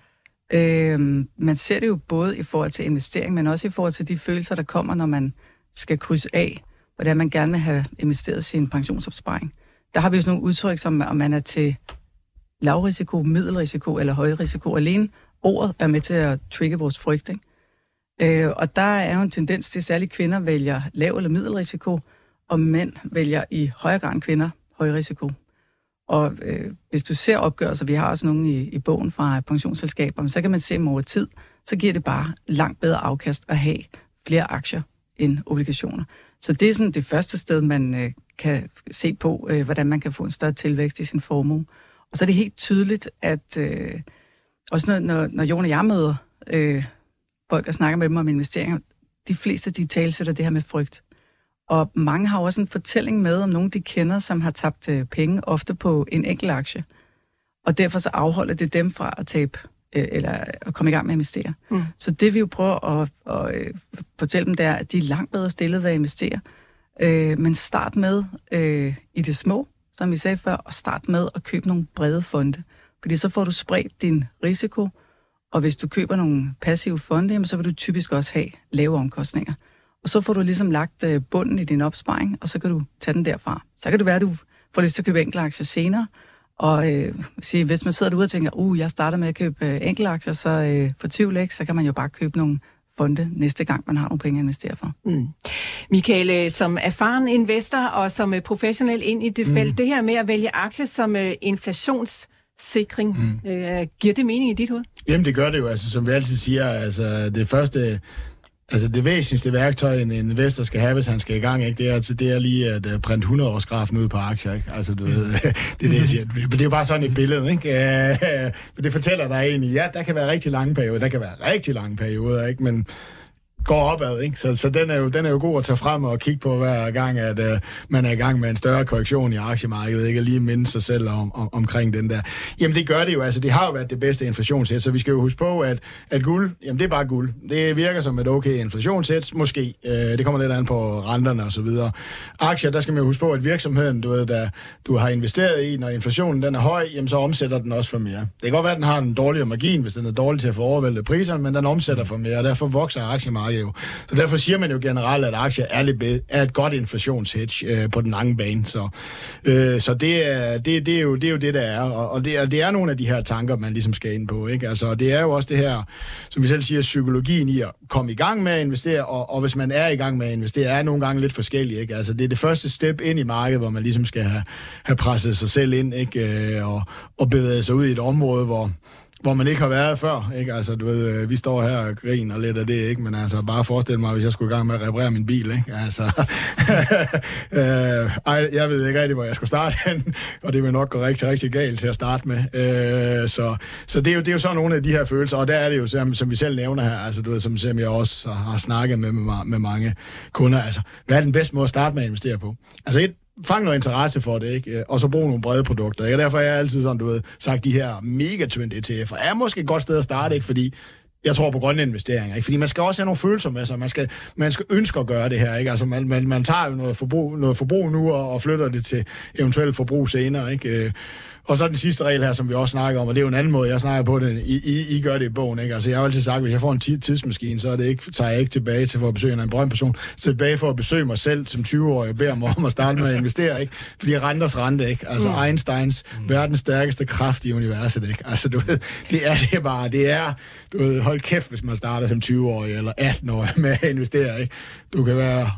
Øh, man ser det jo både i forhold til investering, men også i forhold til de følelser, der kommer, når man skal krydse af, hvordan man gerne vil have investeret sin pensionsopsparing. Der har vi jo sådan nogle udtryk, som om man er til lavrisiko, middelrisiko eller højrisiko. Alene ordet er med til at trigge vores frygt. Ikke? Øh, og der er jo en tendens til, at særligt kvinder vælger lav eller middelrisiko, og mænd vælger i højere grad end kvinder høj risiko. Og øh, hvis du ser opgørelser, vi har også nogle i, i bogen fra pensionsselskaber, så kan man se at over tid, så giver det bare langt bedre afkast at have flere aktier end obligationer. Så det er sådan det første sted, man øh, kan se på, øh, hvordan man kan få en større tilvækst i sin formue. Og så er det helt tydeligt, at øh, også når, når, når Jon og jeg møder øh, folk og snakker med dem om investeringer, de fleste de talsætter det her med frygt. Og mange har også en fortælling med om nogen, de kender, som har tabt øh, penge, ofte på en enkelt aktie. Og derfor så afholder det dem fra at tabe eller at komme i gang med at investere. Mm. Så det vi jo prøver at, at, at fortælle dem, det er, at de er langt bedre stillet ved at investere. Øh, men start med øh, i det små, som vi sagde før, og start med at købe nogle brede fonde. Fordi så får du spredt din risiko, og hvis du køber nogle passive fonde, så vil du typisk også have lave omkostninger. Og så får du ligesom lagt øh, bunden i din opsparing, og så kan du tage den derfra. Så kan det være, at du får lyst til at købe enkeltaktier senere, og øh, sige, hvis man sidder derude og tænker, uh, jeg starter med at købe øh, enkeltaktier, så øh, for 20 så kan man jo bare købe nogle fonde næste gang, man har nogle penge at investere for. Mm. Michael, øh, som erfaren investor og som øh, professionel ind i det mm. felt, det her med at vælge aktier som uh, inflationssikring, mm. uh, giver det mening i dit hoved? Jamen det gør det jo, altså som vi altid siger, altså det første, Altså det væsentligste værktøj, en investor skal have, hvis han skal i gang, ikke, det, er, altså, det er lige at uh, printe 100 års grafen ud på aktier. Ikke? Altså, du ved, det er det, jeg siger. Men det er jo bare sådan et billede. Ikke? Uh, det fortæller dig egentlig, ja, der kan være rigtig lange perioder, der kan være rigtig lange perioder, ikke? men går opad, ikke? Så, så den, er jo, den er jo god at tage frem og kigge på hver gang, at uh, man er i gang med en større korrektion i aktiemarkedet, ikke? Og lige minde sig selv om, om, omkring den der. Jamen det gør det jo, altså det har jo været det bedste inflationssæt, så vi skal jo huske på, at, at guld, jamen det er bare guld. Det virker som et okay inflationssæt, måske. Uh, det kommer lidt an på renterne og så videre. Aktier, der skal man jo huske på, at virksomheden, du ved, der du har investeret i, når inflationen den er høj, jamen så omsætter den også for mere. Det kan godt være, at den har en dårligere margin, hvis den er dårlig til at få overvældet priserne, men den omsætter for mere, og derfor vokser aktiemarkedet jo. Så derfor siger man jo generelt, at aktier er, lidt er et godt inflationshedge øh, på den lange bane. Så, øh, så det, er, det, det, er jo, det er jo det, der er. Og, og det, er, det er nogle af de her tanker, man ligesom skal ind på. Ikke? Altså, det er jo også det her, som vi selv siger, psykologien i at komme i gang med at investere, og, og hvis man er i gang med at investere, er nogle gange lidt forskellige. Ikke? Altså, det er det første step ind i markedet, hvor man ligesom skal have, have presset sig selv ind ikke? Øh, og, og bevæget sig ud i et område, hvor hvor man ikke har været før, ikke? Altså, du ved, øh, vi står her og griner lidt af det, ikke? Men altså, bare forestil mig, hvis jeg skulle i gang med at reparere min bil, ikke? Altså, øh, ej, jeg ved ikke rigtig, hvor jeg skulle starte hen, og det vil nok gå rigtig, rigtig galt til at starte med. Øh, så så det, er jo, det er jo sådan nogle af de her følelser, og der er det jo, som, som vi selv nævner her, altså, du ved, som, som jeg også har snakket med, med, med mange kunder, altså, hvad er den bedste måde at starte med at investere på? Altså, et, fang noget interesse for det, ikke? Øh, og så brug nogle brede produkter. Ikke? Og derfor har jeg altid sådan, du ved, sagt, de her mega trend ETF'er er måske et godt sted at starte, ikke? Fordi jeg tror på grønne investeringer, ikke? fordi man skal også have nogle følelser med sig. Man skal, man skal ønske at gøre det her. Ikke? Altså man, man, man tager jo noget forbrug, noget forbrug nu og, og flytter det til eventuelt forbrug senere. Ikke? Øh, og så den sidste regel her, som vi også snakker om, og det er jo en anden måde, jeg snakker på det. I, I, I gør det i bogen, ikke? Altså, jeg har altid sagt, at hvis jeg får en tidsmaskine, så er det ikke, tager jeg ikke tilbage til for at besøge en brønd person, tilbage for at besøge mig selv som 20-årig og beder mig om at starte med at investere, ikke? Fordi renters rente, ikke? Altså mm. Einsteins mm. verdens stærkeste kraft i universet, ikke? Altså, du ved, det er det bare. Det er, du ved, hold kæft, hvis man starter som 20-årig eller 18-årig med at investere, ikke? Du kan være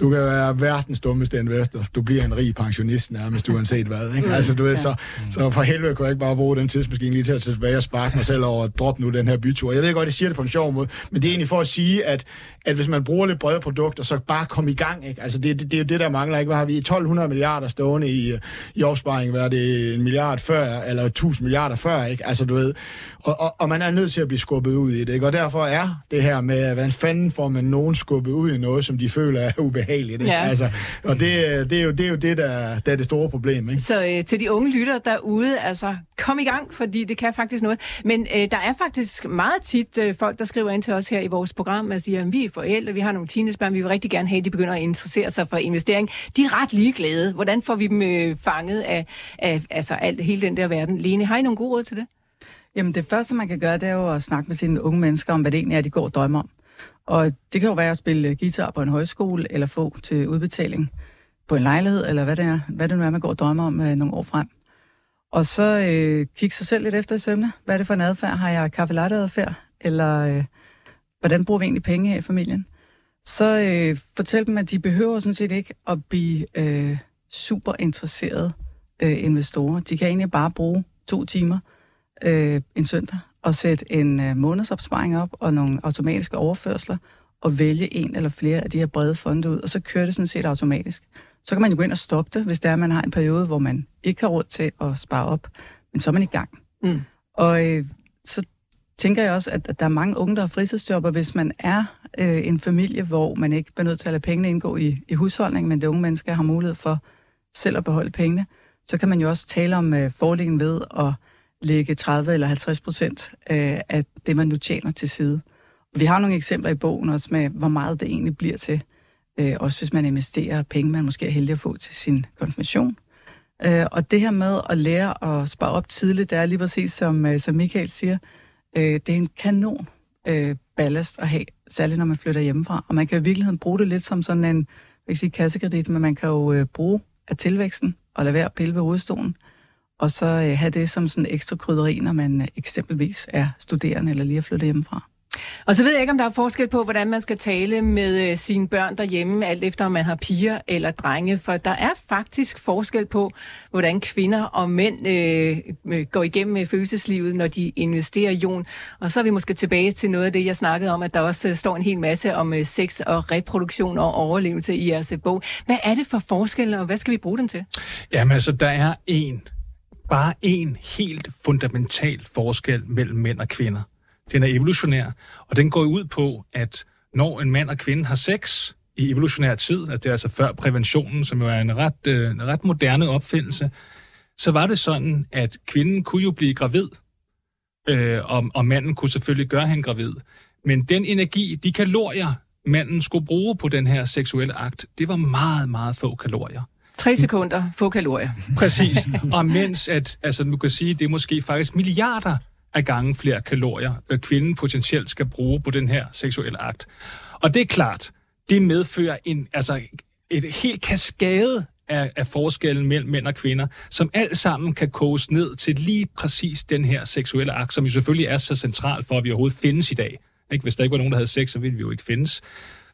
du kan være verdens dummeste investor. Du bliver en rig pensionist nærmest, uanset hvad. Ikke? Mm, altså, du ved, ja. så, så for helvede kunne jeg ikke bare bruge den tidsmaskine lige til at tilbage og sparke mig selv over at droppe nu den her bytur. Jeg ved godt, jeg siger det på en sjov måde, men det er egentlig for at sige, at, at hvis man bruger lidt brede produkter, så bare kom i gang. Ikke? Altså, det, det, det, er jo det, der mangler. Ikke? Hvad har vi 1200 milliarder stående i, i opsparing? Hvad er det? En milliard før, eller 1000 milliarder før? Ikke? Altså, du ved, og, og, og, man er nødt til at blive skubbet ud i det. Ikke? Og derfor er det her med, hvordan fanden får man nogen skubbet ud i noget, som de føler er ubehageligt. Ikke? Ja. Altså, og det, det, er jo, det er jo det, der, der er det store problem. Ikke? Så øh, til de unge lytter derude, altså kom i gang, fordi det kan faktisk noget. Men øh, der er faktisk meget tit øh, folk, der skriver ind til os her i vores program, og siger, at vi er forældre, vi har nogle teenagebørn, vi vil rigtig gerne have, at de begynder at interessere sig for investering. De er ret ligeglade. Hvordan får vi dem øh, fanget af, af altså, alt, hele den der verden? Lene, har I nogle gode råd til det? Jamen det første, man kan gøre, det er jo at snakke med sine unge mennesker om, hvad det egentlig er, de går og drømmer om. Og det kan jo være at spille guitar på en højskole, eller få til udbetaling på en lejlighed, eller hvad det er, hvad det nu er, man går og drømmer om øh, nogle år frem. Og så øh, kigge sig selv lidt efter i sømne. Hvad er det for en adfærd? Har jeg kaffe latte adfærd? Eller øh, hvordan bruger vi egentlig penge her i familien? Så øh, fortæl dem, at de behøver sådan set ikke at blive øh, super interesserede øh, investorer. De kan egentlig bare bruge to timer øh, en søndag og sætte en øh, månedsopsparing op og nogle automatiske overførsler at vælge en eller flere af de her brede fonde ud, og så kører det sådan set automatisk. Så kan man jo gå ind og stoppe det, hvis det er, at man har en periode, hvor man ikke har råd til at spare op, men så er man i gang. Mm. Og øh, så tænker jeg også, at, at der er mange unge, der har fritidsjobber, hvis man er øh, en familie, hvor man ikke bliver nødt til at lade pengene indgå i, i husholdningen, men det unge mennesker har mulighed for selv at beholde pengene, så kan man jo også tale om øh, fordelen ved at lægge 30 eller 50 procent øh, af det, man nu tjener til side. Vi har nogle eksempler i bogen også med, hvor meget det egentlig bliver til. Øh, også hvis man investerer penge, man måske er heldig at få til sin konfirmation. Øh, og det her med at lære at spare op tidligt, det er lige præcis som, øh, som Michael siger, øh, det er en kanon øh, ballast at have, særligt når man flytter hjemmefra. Og man kan i virkeligheden bruge det lidt som sådan en, jeg sige kassekredit, men man kan jo øh, bruge af tilvæksten og lade være at pille ved hovedstolen, og så øh, have det som sådan ekstra krydderi, når man øh, eksempelvis er studerende eller lige er flyttet hjemmefra. Og så ved jeg ikke, om der er forskel på, hvordan man skal tale med øh, sine børn derhjemme, alt efter om man har piger eller drenge, for der er faktisk forskel på, hvordan kvinder og mænd øh, øh går igennem med følelseslivet, når de investerer i jon. Og så er vi måske tilbage til noget af det, jeg snakkede om, at der også øh, står en hel masse om øh, sex og reproduktion og overlevelse i jeres bog. Hvad er det for forskel, og hvad skal vi bruge dem til? Jamen altså, der er en, bare en helt fundamental forskel mellem mænd og kvinder. Den er evolutionær, og den går ud på, at når en mand og kvinde har sex i evolutionær tid, altså det er altså før præventionen, som jo er en ret, øh, en ret moderne opfindelse, så var det sådan, at kvinden kunne jo blive gravid, øh, og, og manden kunne selvfølgelig gøre hende gravid. Men den energi, de kalorier, manden skulle bruge på den her seksuelle akt, det var meget, meget få kalorier. Tre sekunder, få kalorier. Præcis. Og mens at, altså du kan sige, det er måske faktisk milliarder af gange flere kalorier, øh, kvinden potentielt skal bruge på den her seksuelle akt. Og det er klart, det medfører en, altså et helt kaskade af, af forskellen mellem mænd og kvinder, som alt sammen kan koges ned til lige præcis den her seksuelle akt, som jo selvfølgelig er så central for, at vi overhovedet findes i dag. Ikke? Hvis der ikke var nogen, der havde sex, så ville vi jo ikke findes.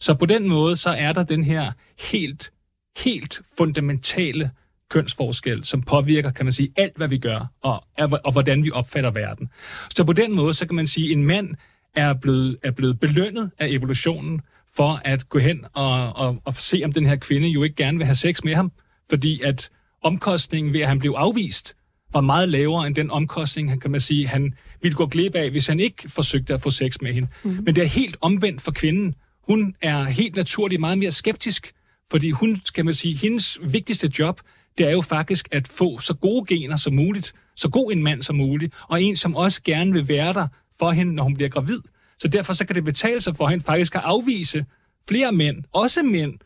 Så på den måde, så er der den her helt, helt fundamentale kønsforskel, som påvirker, kan man sige, alt, hvad vi gør, og, og hvordan vi opfatter verden. Så på den måde, så kan man sige, at en mand er blevet, er blevet belønnet af evolutionen for at gå hen og, og, og se, om den her kvinde jo ikke gerne vil have sex med ham, fordi at omkostningen ved, at han blev afvist, var meget lavere end den omkostning, han kan man sige, han ville gå glip af, hvis han ikke forsøgte at få sex med hende. Mm. Men det er helt omvendt for kvinden. Hun er helt naturligt meget mere skeptisk, fordi hun, skal man sige, hendes vigtigste job, det er jo faktisk at få så gode gener som muligt, så god en mand som muligt, og en, som også gerne vil være der for hende, når hun bliver gravid. Så derfor så kan det betale sig for hende faktisk at afvise flere mænd, også mænd.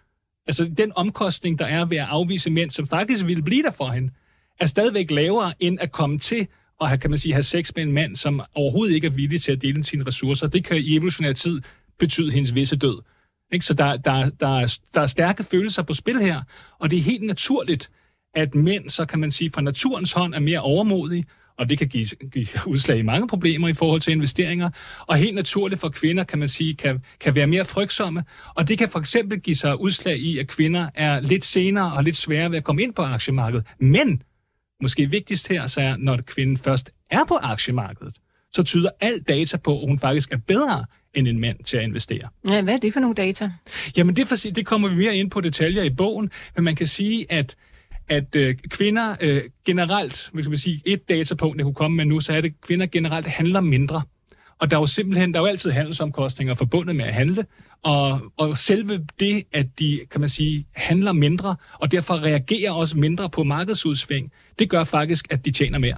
Altså den omkostning, der er ved at afvise mænd, som faktisk ville blive der for hende, er stadigvæk lavere end at komme til at have, kan man sige, have sex med en mand, som overhovedet ikke er villig til at dele sine ressourcer. Det kan i evolutionær tid betyde hendes visse død. Ikke? Så der, der, der, der er stærke følelser på spil her, og det er helt naturligt, at mænd, så kan man sige, fra naturens hånd er mere overmodige, og det kan give, give udslag i mange problemer i forhold til investeringer. Og helt naturligt for kvinder, kan man sige, kan, kan være mere frygtsomme. Og det kan for eksempel give sig udslag i, at kvinder er lidt senere og lidt sværere ved at komme ind på aktiemarkedet. Men, måske vigtigst her, så er, når kvinden først er på aktiemarkedet, så tyder alt data på, at hun faktisk er bedre end en mand til at investere. Ja, hvad er det for nogle data? Jamen, det, for, det kommer vi mere ind på detaljer i bogen, men man kan sige, at at øh, kvinder øh, generelt, hvis man sige et datapunkt, jeg kunne komme med nu, så er det, at kvinder generelt handler mindre. Og der er jo simpelthen, der er jo altid handelsomkostninger forbundet med at handle, og, og selve det, at de, kan man sige, handler mindre, og derfor reagerer også mindre på markedsudsving, det gør faktisk, at de tjener mere.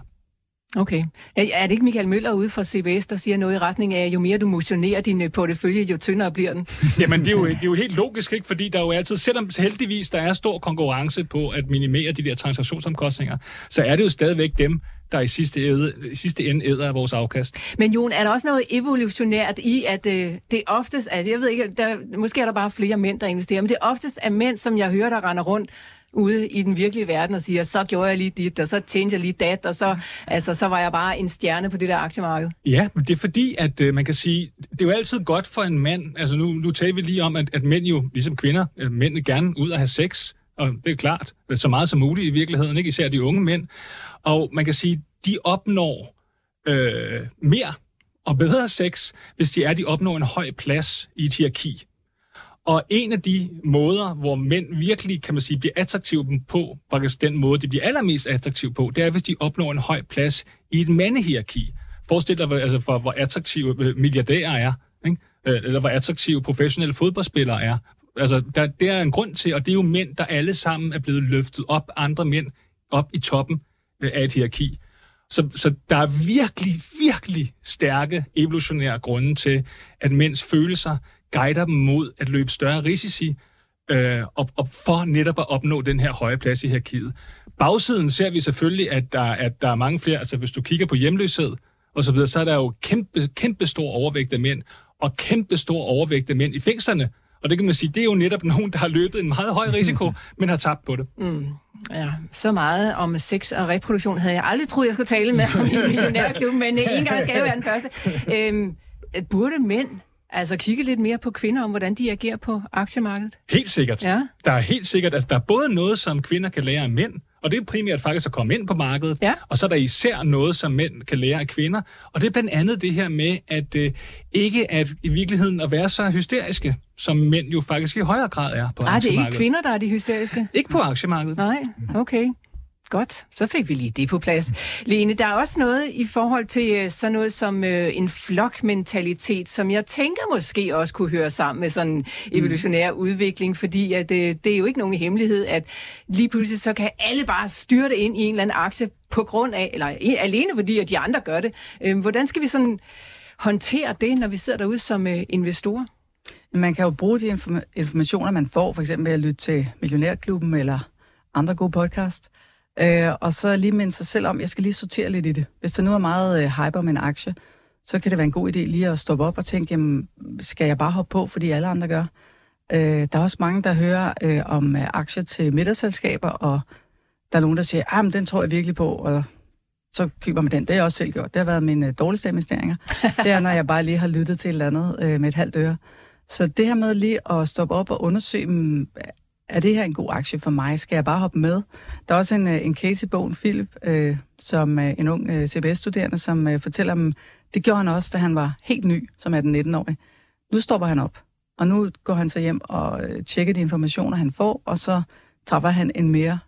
Okay. Er det ikke Michael Møller ude fra CBS, der siger noget i retning af, jo mere du motionerer din øh, portefølje, jo tyndere bliver den? Jamen, det er, jo, det er jo helt logisk, ikke? fordi der er jo altid, selvom heldigvis der er stor konkurrence på at minimere de der transaktionsomkostninger, så er det jo stadigvæk dem, der i sidste, æde, i sidste ende æder af vores afkast. Men Jon, er der også noget evolutionært i, at øh, det oftest, altså jeg ved ikke, der, måske er der bare flere mænd, der investerer, men det oftest er mænd, som jeg hører, der render rundt ude i den virkelige verden og siger, så gjorde jeg lige dit, og så tjente jeg lige dat, og så, altså, så var jeg bare en stjerne på det der aktiemarked. Ja, men det er fordi, at øh, man kan sige, det er jo altid godt for en mand, altså nu, nu taler vi lige om, at, at mænd jo, ligesom kvinder, øh, mænd gerne ud og have sex, og det er klart, øh, så meget som muligt i virkeligheden, ikke især de unge mænd. Og man kan sige, de opnår øh, mere og bedre sex, hvis de er, de opnår en høj plads i et hierarki. Og en af de måder, hvor mænd virkelig, kan man sige, bliver attraktive på, faktisk den måde, de bliver allermest attraktive på, det er, hvis de opnår en høj plads i et mandehierarki. Forestil dig, altså, for, hvor attraktive øh, milliardærer er, ikke? Øh, eller hvor attraktive professionelle fodboldspillere er. Altså, der, der er en grund til, og det er jo mænd, der alle sammen er blevet løftet op, andre mænd op i toppen øh, af et hierarki. Så, så der er virkelig, virkelig stærke evolutionære grunde til, at mænds følelser guider dem mod at løbe større risici, øh, og, og for netop at opnå den her høje plads i hierarkiet. Bagsiden ser vi selvfølgelig, at der, at der er mange flere, altså hvis du kigger på hjemløshed og så videre, så er der jo kæmpe, kæmpe stor overvægt af mænd, og kæmpe stor overvægt af mænd i fængslerne. Og det kan man sige, det er jo netop nogen, der har løbet en meget høj risiko, men har tabt på det. Mm. Ja, så meget om sex og reproduktion havde jeg aldrig troet, jeg skulle tale med om i millionærklubben, men en gang skal jeg jo være den første. Øhm, burde mænd altså kigge lidt mere på kvinder om, hvordan de agerer på aktiemarkedet? Helt sikkert. Ja. Der er helt sikkert, altså der er både noget, som kvinder kan lære af mænd, og det er primært faktisk at komme ind på markedet. Ja. Og så er der især noget, som mænd kan lære af kvinder. Og det er blandt andet det her med, at øh, ikke at i virkeligheden at være så hysteriske, som mænd jo faktisk i højere grad er på Nej, det er aktiemarkedet. ikke kvinder, der er de hysteriske. Ikke på aktiemarkedet. Nej, okay. Godt, så fik vi lige det på plads. Lene, der er også noget i forhold til øh, sådan noget som øh, en flokmentalitet, som jeg tænker måske også kunne høre sammen med sådan en evolutionær mm. udvikling, fordi at, øh, det er jo ikke nogen hemmelighed, at lige pludselig så kan alle bare styrte ind i en eller anden aktie på grund af, eller alene fordi, at de andre gør det. Øh, hvordan skal vi sådan håndtere det, når vi sidder derude som øh, investorer? Man kan jo bruge de inform- informationer, man får, for eksempel ved at lytte til Millionærklubben eller andre gode podcast, øh, og så lige minde sig selv om, jeg skal lige sortere lidt i det. Hvis der nu er meget øh, hype om en aktie, så kan det være en god idé lige at stoppe op og tænke, jamen, skal jeg bare hoppe på, fordi alle andre gør? Øh, der er også mange, der hører øh, om øh, aktier til middagsselskaber, og der er nogen, der siger, ah, men den tror jeg virkelig på, og så køber man den. Det har jeg også selv gjort. Det har været mine øh, dårligste investeringer. Det er, når jeg bare lige har lyttet til et eller andet øh, med et halvt øre. Så det her med lige at stoppe op og undersøge, mm, er det her en god aktie for mig? Skal jeg bare hoppe med? Der er også en, øh, en case i bogen, Philip, øh, som øh, en ung øh, CBS-studerende, som øh, fortæller om, det gjorde han også, da han var helt ny, som er den 19-årige. Nu stopper han op, og nu går han så hjem og øh, tjekker de informationer, han får, og så træffer han en mere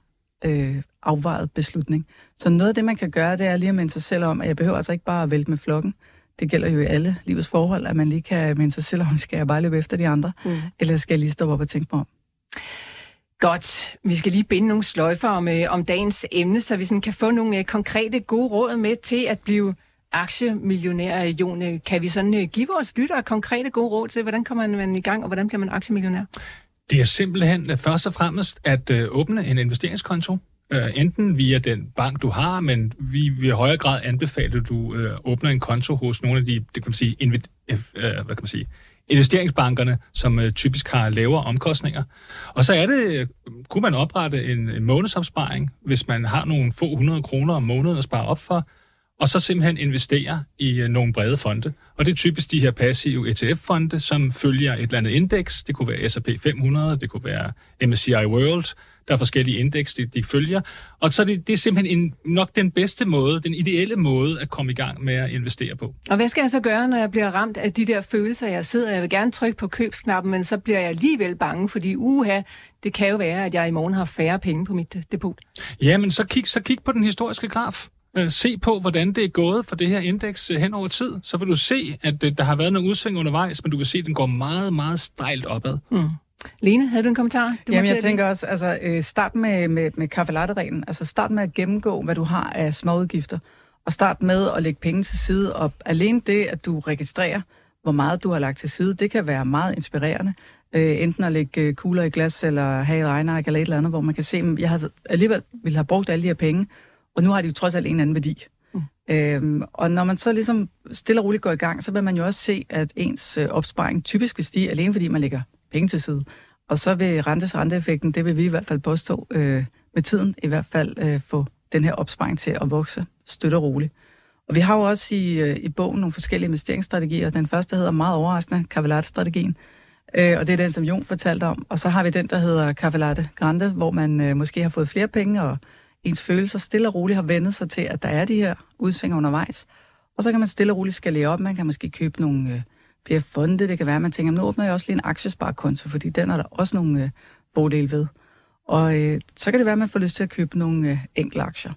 øh, afvejet beslutning. Så noget af det, man kan gøre, det er lige at minde sig selv om, at jeg behøver altså ikke bare at vælte med flokken. Det gælder jo i alle livets forhold, at man lige kan minde sig selv om, skal jeg bare løbe efter de andre, mm. eller skal jeg lige stoppe op og tænke mig om. Godt. Vi skal lige binde nogle sløjfer om, øh, om dagens emne, så vi sådan kan få nogle øh, konkrete gode råd med til at blive aktiemillionær. Jon, øh, kan vi sådan øh, give vores lyttere konkrete gode råd til, hvordan kommer man i gang, og hvordan bliver man aktiemillionær? Det er simpelthen øh, først og fremmest at øh, åbne en investeringskonto. Øh, enten via den bank, du har, men vi vil i højere grad anbefale, at du øh, åbner en konto hos nogle af de, det kan man sige, invi- øh, øh, hvad kan man sige, investeringsbankerne, som øh, typisk har lavere omkostninger. Og så er det, øh, kunne man oprette en, en månedsopsparing, hvis man har nogle få hundrede kroner om måneden at spare op for, og så simpelthen investere i øh, nogle brede fonde. Og det er typisk de her passive ETF-fonde, som følger et eller andet indeks. Det kunne være S&P 500, det kunne være MSCI World. Der er forskellige indeks, de, de følger. Og så er det, det er simpelthen en, nok den bedste måde, den ideelle måde at komme i gang med at investere på. Og hvad skal jeg så gøre, når jeg bliver ramt af de der følelser, jeg sidder? Jeg vil gerne trykke på købsknappen, men så bliver jeg alligevel bange, fordi uha, det kan jo være, at jeg i morgen har færre penge på mit øh, depot. Ja, men så kig, så kig på den historiske graf. Øh, Se på, hvordan det er gået for det her indeks øh, hen over tid. Så vil du se, at der har været nogle udsving undervejs, men du vil se, at den går meget, meget stejlt opad. Mm. Lene, havde du en kommentar? Du Jamen, jeg tænker også, altså, øh, start med, med, med kaffe latte Altså, start med at gennemgå, hvad du har af småudgifter. Og start med at lægge penge til side. Og alene det, at du registrerer, hvor meget du har lagt til side, det kan være meget inspirerende. Øh, enten at lægge øh, kugler i glas, eller have et regneark, eller et eller andet, hvor man kan se, at jeg havde alligevel ville have brugt alle de her penge, og nu har de jo trods alt en anden værdi. Mm. Øhm, og når man så ligesom stille og roligt går i gang, så vil man jo også se, at ens øh, opsparing typisk vil stige, alene fordi man lægger penge til side. Og så vil rentes renteeffekten, det vil vi i hvert fald påstå øh, med tiden, i hvert fald øh, få den her opsparing til at vokse støtte og roligt. Og vi har jo også i, øh, i bogen nogle forskellige investeringsstrategier. Den første hedder meget overraskende Cavallate-strategien, øh, og det er den, som Jon fortalte om. Og så har vi den, der hedder Cavallate Grande, hvor man øh, måske har fået flere penge, og ens følelser stille og roligt har vendt sig til, at der er de her udsving undervejs. Og så kan man stille og roligt skalere op. Man kan måske købe nogle øh, flere fonde. Det kan være, at man tænker, nu åbner jeg også lige en aktiesparekonto, fordi den er der også nogle øh, fordele ved. Og øh, så kan det være, at man får lyst til at købe nogle øh, enkelte aktier.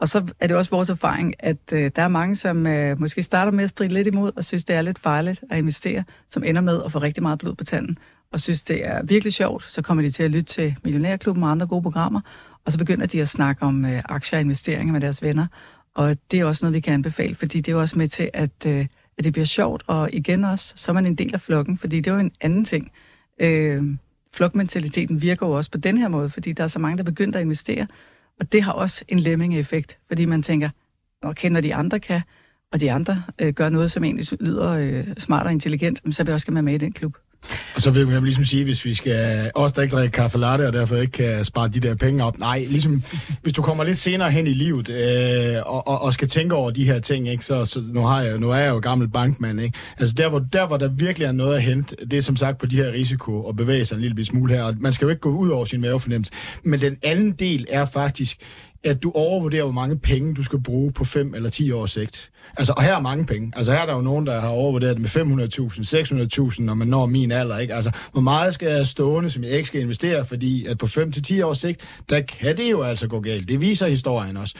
Og så er det også vores erfaring, at øh, der er mange, som øh, måske starter med at stride lidt imod, og synes, det er lidt farligt at investere, som ender med at få rigtig meget blod på tanden, og synes, det er virkelig sjovt. Så kommer de til at lytte til Millionærklubben og andre gode programmer, og så begynder de at snakke om øh, aktier og investeringer med deres venner. Og det er også noget, vi kan anbefale, fordi det er også med til, at, øh, at det bliver sjovt, og igen også, så er man en del af flokken, fordi det er jo en anden ting. Øh, flokmentaliteten virker jo også på den her måde, fordi der er så mange, der begynder at investere, og det har også en lemming-effekt, fordi man tænker, okay, når de andre kan, og de andre øh, gør noget, som egentlig lyder øh, smart og intelligent, så vil jeg også gerne være med i den klub. Og så vil man ligesom sige, hvis vi skal, os der ikke drikker kaffe latte, og derfor ikke kan spare de der penge op. Nej, ligesom, hvis du kommer lidt senere hen i livet, øh, og, og, og, skal tænke over de her ting, ikke, så, så nu, har jeg, nu er jeg jo gammel bankmand, ikke? Altså der hvor, der, hvor der virkelig er noget at hente, det er som sagt på de her risiko og bevæge sig en lille smule her, og man skal jo ikke gå ud over sin mavefornemmelse. Men den anden del er faktisk, at du overvurderer, hvor mange penge du skal bruge på 5 eller 10 års sigt. Altså, og her er mange penge. Altså, her er der jo nogen, der har overvurderet det med 500.000, 600.000, når man når min alder, ikke? Altså, hvor meget skal jeg stående, som jeg ikke skal investere, fordi at på 5 til 10 års sigt, der kan det jo altså gå galt. Det viser historien også.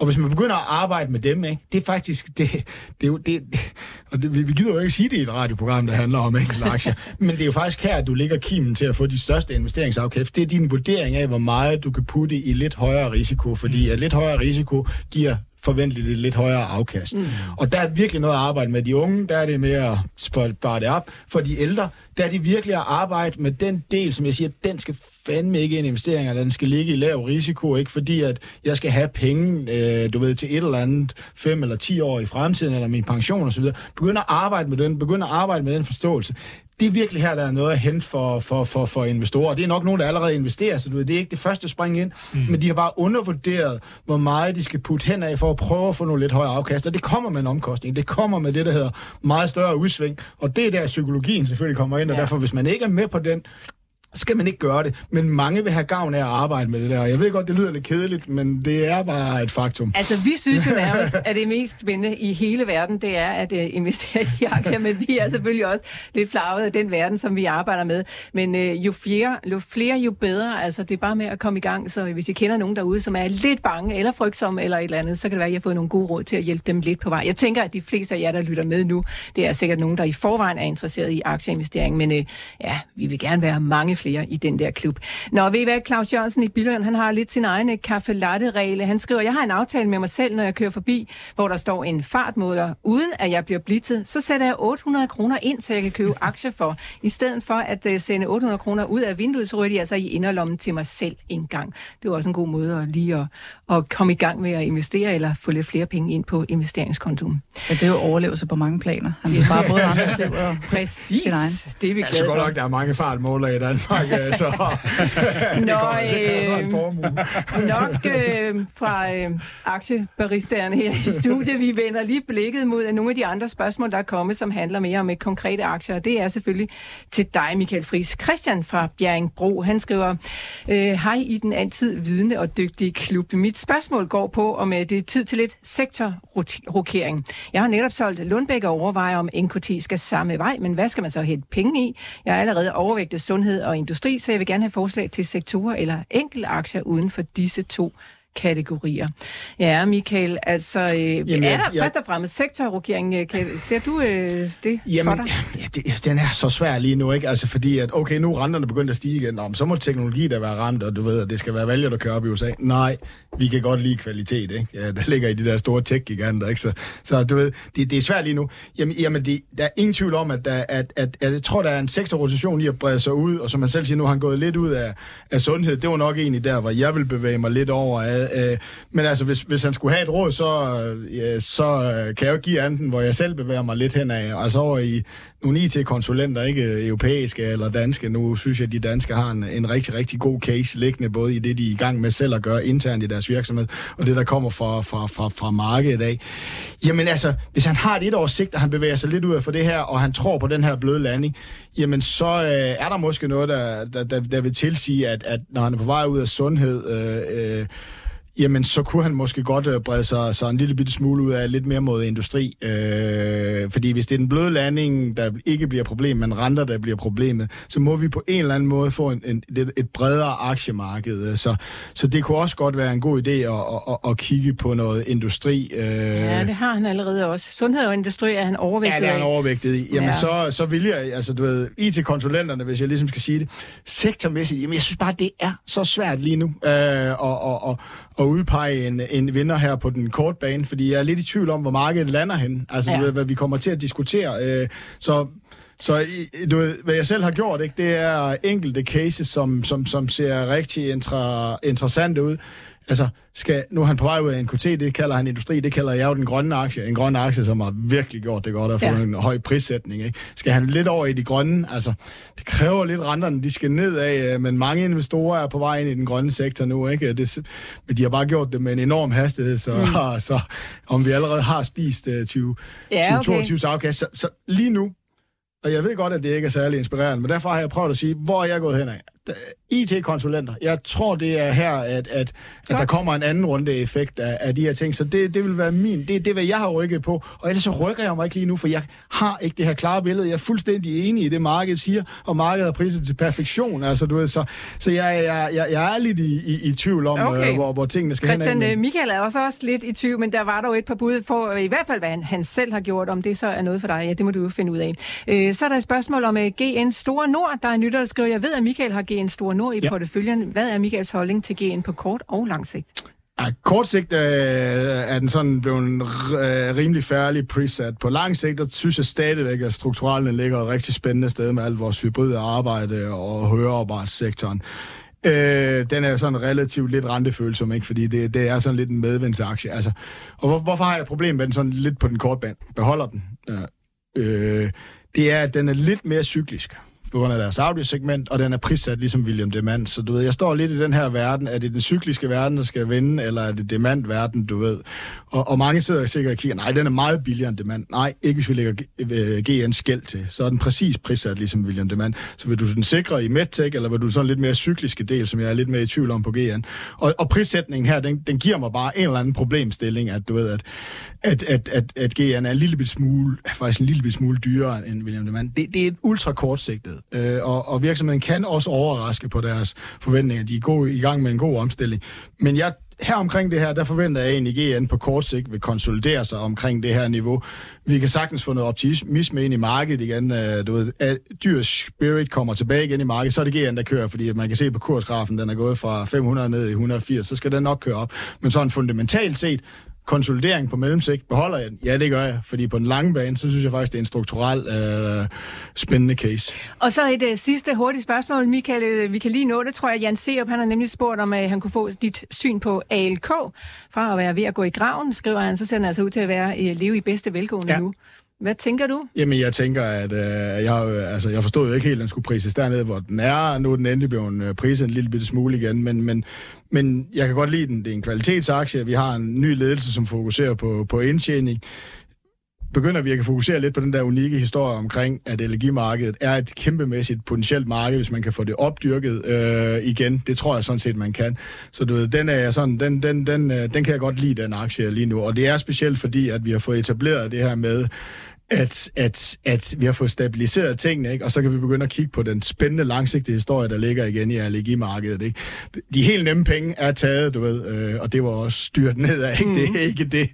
Og hvis man begynder at arbejde med dem, ikke, det er faktisk, det, det er jo, det, og det, vi gider jo ikke sige det i et radioprogram, der handler om enkelte aktier, men det er jo faktisk her, at du ligger kimen til at få de største investeringsafkæft. Det er din vurdering af, hvor meget du kan putte i lidt højere risiko, fordi at lidt højere risiko giver forventeligt et lidt højere afkast. Mm. Og der er virkelig noget at arbejde med de unge, der er det med at spare det op. For de ældre, der er det virkelig at arbejde med den del, som jeg siger, den skal fandme ikke en investering, eller den skal ligge i lav risiko, ikke fordi at jeg skal have penge, øh, du ved, til et eller andet fem eller ti år i fremtiden, eller min pension osv. Begynd at arbejde med den, begynd at arbejde med den forståelse det er virkelig her, der er noget at hente for, for, for, for investorer. Det er nok nogen, der allerede investerer, så du ved, det er ikke det første spring ind, mm. men de har bare undervurderet, hvor meget de skal putte hen af for at prøve at få nogle lidt højere afkast. Og det kommer med en omkostning. Det kommer med det, der hedder meget større udsving. Og det er der, psykologien selvfølgelig kommer ind, og ja. derfor, hvis man ikke er med på den, skal man ikke gøre det. Men mange vil have gavn af at arbejde med det der. Jeg ved godt, det lyder lidt kedeligt, men det er bare et faktum. Altså, vi synes jo nærmest, at det mest spændende i hele verden, det er at uh, investere i aktier, men vi er selvfølgelig også lidt flaget af den verden, som vi arbejder med. Men uh, jo, flere, jo flere, jo bedre. Altså, det er bare med at komme i gang. Så hvis I kender nogen derude, som er lidt bange eller frygtsomme eller et eller andet, så kan det være, at I har fået nogle gode råd til at hjælpe dem lidt på vej. Jeg tænker, at de fleste af jer, der lytter med nu, det er sikkert nogen, der i forvejen er interesseret i aktieinvestering, men uh, ja, vi vil gerne være mange flere i den der klub. Nå, ved I hvad, Claus Jørgensen i Billund, han har lidt sin egen kaffe latte regel Han skriver, jeg har en aftale med mig selv, når jeg kører forbi, hvor der står en fartmåler, uden at jeg bliver blitzet, så sætter jeg 800 kroner ind, så jeg kan købe aktier for. I stedet for at uh, sende 800 kroner ud af vinduet, så ryger de altså i inderlommen til mig selv en gang. Det er også en god måde at lige at, at komme i gang med at investere, eller få lidt flere penge ind på investeringskontoen. Ja, det er jo overlevelse på mange planer. Han sparer både andres liv og Præcis. sin egen. Det er vi glade for. Jeg godt nok, der er mange fartmålere i Danmark, så Nå, øh, nok øh, fra øh, aktiebaristaerne her i studiet. Vi vender lige blikket mod nogle af de andre spørgsmål, der er kommet, som handler mere om et konkrete aktier. Og det er selvfølgelig til dig, Michael Friis. Christian fra Bjerringbro, han skriver, øh, Hej i den altid vidende og dygtige klub. Mit spørgsmål går på, om det er tid til lidt sektorrokering. Jeg har netop solgt Lundbæk og overvejer, om NKT skal samme vej, men hvad skal man så hente penge i? Jeg er allerede overvægtet sundhed og industri, så jeg vil gerne have forslag til sektorer eller enkelte aktier uden for disse to kategorier. Ja, Michael, altså, øh, Jamen, er der jeg, først og fremmest sektorrokering? Øh, kan, ser du øh, det Jamen, for dig? Ja, det, den er så svær lige nu, ikke? Altså, fordi at, okay, nu er renterne begyndt at stige igen, Om, så må teknologi der være rent, og du ved, at det skal være valget, der kører op i USA. Nej, vi kan godt lide kvalitet, ikke? Ja, der ligger i de der store tech-giganter, ikke? Så, så du ved, det, det er svært lige nu. Jamen, jamen det, der er ingen tvivl om, at, der, at, at, at, at jeg tror, der er en sektorrotation i at brede sig ud, og som man selv siger, nu har han gået lidt ud af, af sundhed. Det var nok egentlig der, hvor jeg vil bevæge mig lidt over af, Øh, men altså, hvis, hvis han skulle have et råd, så, øh, så øh, kan jeg jo give anden, hvor jeg selv bevæger mig lidt henad. Altså over i nogle IT-konsulenter, ikke europæiske eller danske. Nu synes jeg, at de danske har en, en rigtig, rigtig god case liggende, både i det, de er i gang med selv at gøre internt i deres virksomhed, og det, der kommer fra, fra, fra, fra markedet af. Jamen altså, hvis han har et et års sigt, og han bevæger sig lidt ud af for det her, og han tror på den her bløde landing, jamen så øh, er der måske noget, der, der, der, der vil tilsige, at, at når han er på vej ud af sundhed, øh, øh, jamen så kunne han måske godt øh, brede sig, sig en lille bitte smule ud af lidt mere mod industri. Øh, fordi hvis det er den bløde landing, der ikke bliver problem, men renter, der bliver problemet, så må vi på en eller anden måde få en, en, et, bredere aktiemarked. Så, så det kunne også godt være en god idé at, at, at kigge på noget industri. Øh. Ja, det har han allerede også. Sundhed og industri er han overvægtet Ja, det er han overvægtet i. Jamen ja. så, så vil jeg, altså du ved, IT-konsulenterne, hvis jeg ligesom skal sige det, sektormæssigt, jamen jeg synes bare, det er så svært lige nu øh, at, at, at, at udpege en, en vinder her på den korte bane, fordi jeg er lidt i tvivl om, hvor markedet lander hen. Altså, ja. du ved, hvad vi kommer til at diskutere. Øh, så så du ved, hvad jeg selv har gjort, ikke, det er enkelte cases, som, som, som ser rigtig intra, interessante ud altså, skal, nu er han på vej ud af NKT, det kalder han industri, det kalder jeg jo den grønne aktie. En grøn aktie, som har virkelig gjort det godt at få ja. en høj prissætning. Ikke? Skal han lidt over i de grønne? Altså, det kræver lidt renterne, de skal nedad, øh, men mange investorer er på vej ind i den grønne sektor nu. Ikke? Det, men de har bare gjort det med en enorm hastighed, så, mm. så om vi allerede har spist uh, 20, ja, okay. 2022 afkast, så, så lige nu, og jeg ved godt, at det ikke er særlig inspirerende, men derfor har jeg prøvet at sige, hvor er jeg gået hen af? IT-konsulenter. Jeg tror, det er her, at, at, at der kommer en anden runde effekt af, af de her ting. Så det, det vil være min, det, det er, hvad jeg har rykket på. Og ellers så rykker jeg mig ikke lige nu, for jeg har ikke det her klare billede. Jeg er fuldstændig enig i det, markedet siger, og markedet har priset til perfektion. Altså, du ved, så, så jeg, jeg, jeg, jeg er lidt i, i, i tvivl om, okay. øh, hvor, hvor tingene skal Christian, hen. Christian, øh, Michael er også, også lidt i tvivl, men der var dog et par bud for, i hvert fald, hvad han, han selv har gjort. Om det så er noget for dig, ja, det må du jo finde ud af. Øh, så er der et spørgsmål om uh, øh, GN Store Nord. Der er en lytter, der skriver, jeg ved, at Michael har GN Store Nord i ja porteføljen. Hvad er Michaels holdning til GN på kort og lang sigt? Ja, kort sigt øh, er den sådan blevet en øh, rimelig færdig preset. På lang sigt, der synes jeg stadigvæk, at strukturellen ligger et rigtig spændende sted med alt vores hybride arbejde og hørearbejdssektoren. Øh, den er sådan relativt lidt rentefølsom, ikke? fordi det, det er sådan lidt en medvindsaktie. Altså, og hvor, hvorfor har jeg et problem med den sådan lidt på den korte bane? Beholder den. Ja. Øh, det er, at den er lidt mere cyklisk på grund af deres audiosegment, og den er prissat ligesom William Demand. Så du ved, jeg står lidt i den her verden. Er det den cykliske verden, der skal vinde, eller er det Demand-verden, du ved? Og, og mange sidder sikkert og kigger, nej, den er meget billigere end Demand. Nej, ikke hvis vi lægger GN øh, skæld til. Så er den præcis prissat ligesom William Demand. Så vil du den sikre i MedTech, eller vil du sådan lidt mere cykliske del, som jeg er lidt mere i tvivl om på GN. Og, og prissætningen her, den, den giver mig bare en eller anden problemstilling, at du ved, at, at, at, at, at GN er en lille smule, faktisk en lille smule dyrere end William Demand. Det, det er et ultra kortsigtet øh, og, og virksomheden kan også overraske på deres forventninger. De er gode, i gang med en god omstilling. Men jeg her omkring det her, der forventer jeg egentlig, at GN på kort sigt vil konsolidere sig omkring det her niveau. Vi kan sagtens få noget optimisme ind i markedet igen. Øh, du ved, at dyr spirit kommer tilbage igen i markedet, så er det GN, der kører, fordi man kan se på kursgrafen, den er gået fra 500 ned i 180, så skal den nok køre op. Men sådan fundamentalt set, konsolidering på mellemsigt, beholder jeg den? Ja, det gør jeg, fordi på den lange bane, så synes jeg faktisk, det er en strukturel øh, spændende case. Og så et uh, sidste hurtigt spørgsmål, Michael. Øh, vi kan lige nå det, tror jeg. Jan Seop, han har nemlig spurgt, om uh, han kunne få dit syn på ALK. Fra at være ved at gå i graven, skriver han, så ser han altså ud til at være uh, leve i bedste velgående ja. nu. Hvad tænker du? Jamen, jeg tænker, at øh, jeg, altså, jeg forstod jo ikke helt, at den skulle prises dernede, hvor den er. Nu er den endelig blevet øh, priset en lille bitte smule igen, men, men, men jeg kan godt lide den. Det er en kvalitetsaktie. Vi har en ny ledelse, som fokuserer på, på indtjening begynder vi at fokusere lidt på den der unikke historie omkring, at energimarkedet er et kæmpemæssigt potentielt marked, hvis man kan få det opdyrket øh, igen. Det tror jeg sådan set, man kan. Så du ved, den, er sådan, den, den, den, øh, den kan jeg godt lide, den aktie lige nu. Og det er specielt fordi, at vi har fået etableret det her med, at, at, at vi har fået stabiliseret tingene, ikke? og så kan vi begynde at kigge på den spændende langsigtede historie, der ligger igen i allergimarkedet. Ikke? De helt nemme penge er taget, du ved, øh, og det var også styrt nedad, ikke? Mm. det er mhm. ikke det.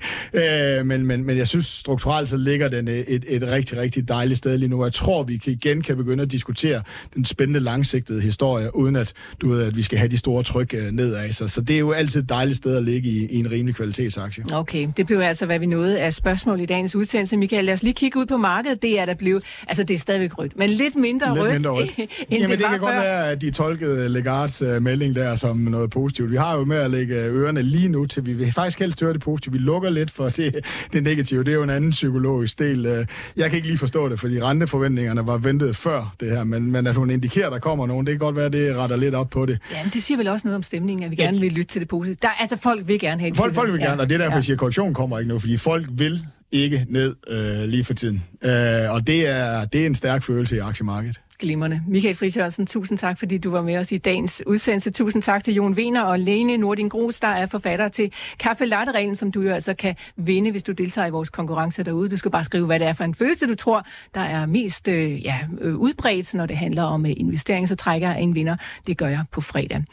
Øh, men, men, men jeg synes strukturelt, så ligger den et, et rigtig, rigtig dejligt sted lige nu. Jeg tror, vi kan, igen kan begynde at diskutere den spændende langsigtede historie, uden at, du ved, at vi skal have de store tryk øh, nedad. Så, så det er jo altid et dejligt sted at ligge i, i en rimelig kvalitetsaktie. Okay, det blev altså, hvad vi nåede af spørgsmål i dagens udsendelse. Michael, lad os lige kigge ud på markedet, det er der blevet, altså det er stadigvæk rødt, men lidt mindre lidt rødt, mindre rødt. end Jamen, det, det kan før. godt være, at de tolkede Legards uh, melding der som noget positivt. Vi har jo med at lægge ørerne lige nu til, vi vil faktisk helst høre det positive. Vi lukker lidt for det, det negative. Det er jo en anden psykologisk del. Uh, jeg kan ikke lige forstå det, fordi renteforventningerne var ventet før det her, men, men at hun indikerer, at der kommer nogen, det kan godt være, at det retter lidt op på det. Ja, men det siger vel også noget om stemningen, at vi gerne vil lytte til det positive. Der, altså, folk vil gerne have Folk, folk vil gerne, og det er derfor, ja. jeg siger, at korrektion kommer ikke nu, fordi folk vil ikke ned øh, lige for tiden. Øh, og det er, det er en stærk følelse i aktiemarkedet. Glimrende. Michael Friis tusind tak, fordi du var med os i dagens udsendelse. Tusind tak til Jon Wiener og Lene Nordin Gros, der er forfatter til Kaffe latte som du jo altså kan vinde, hvis du deltager i vores konkurrence derude. Du skal bare skrive, hvad det er for en følelse, du tror, der er mest øh, ja, øh, udbredt, når det handler om øh, investering, så trækker jeg en vinder. Det gør jeg på fredag.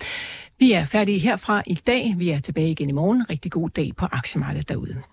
Vi er færdige herfra i dag. Vi er tilbage igen i morgen. Rigtig god dag på aktiemarkedet derude.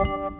Thank you.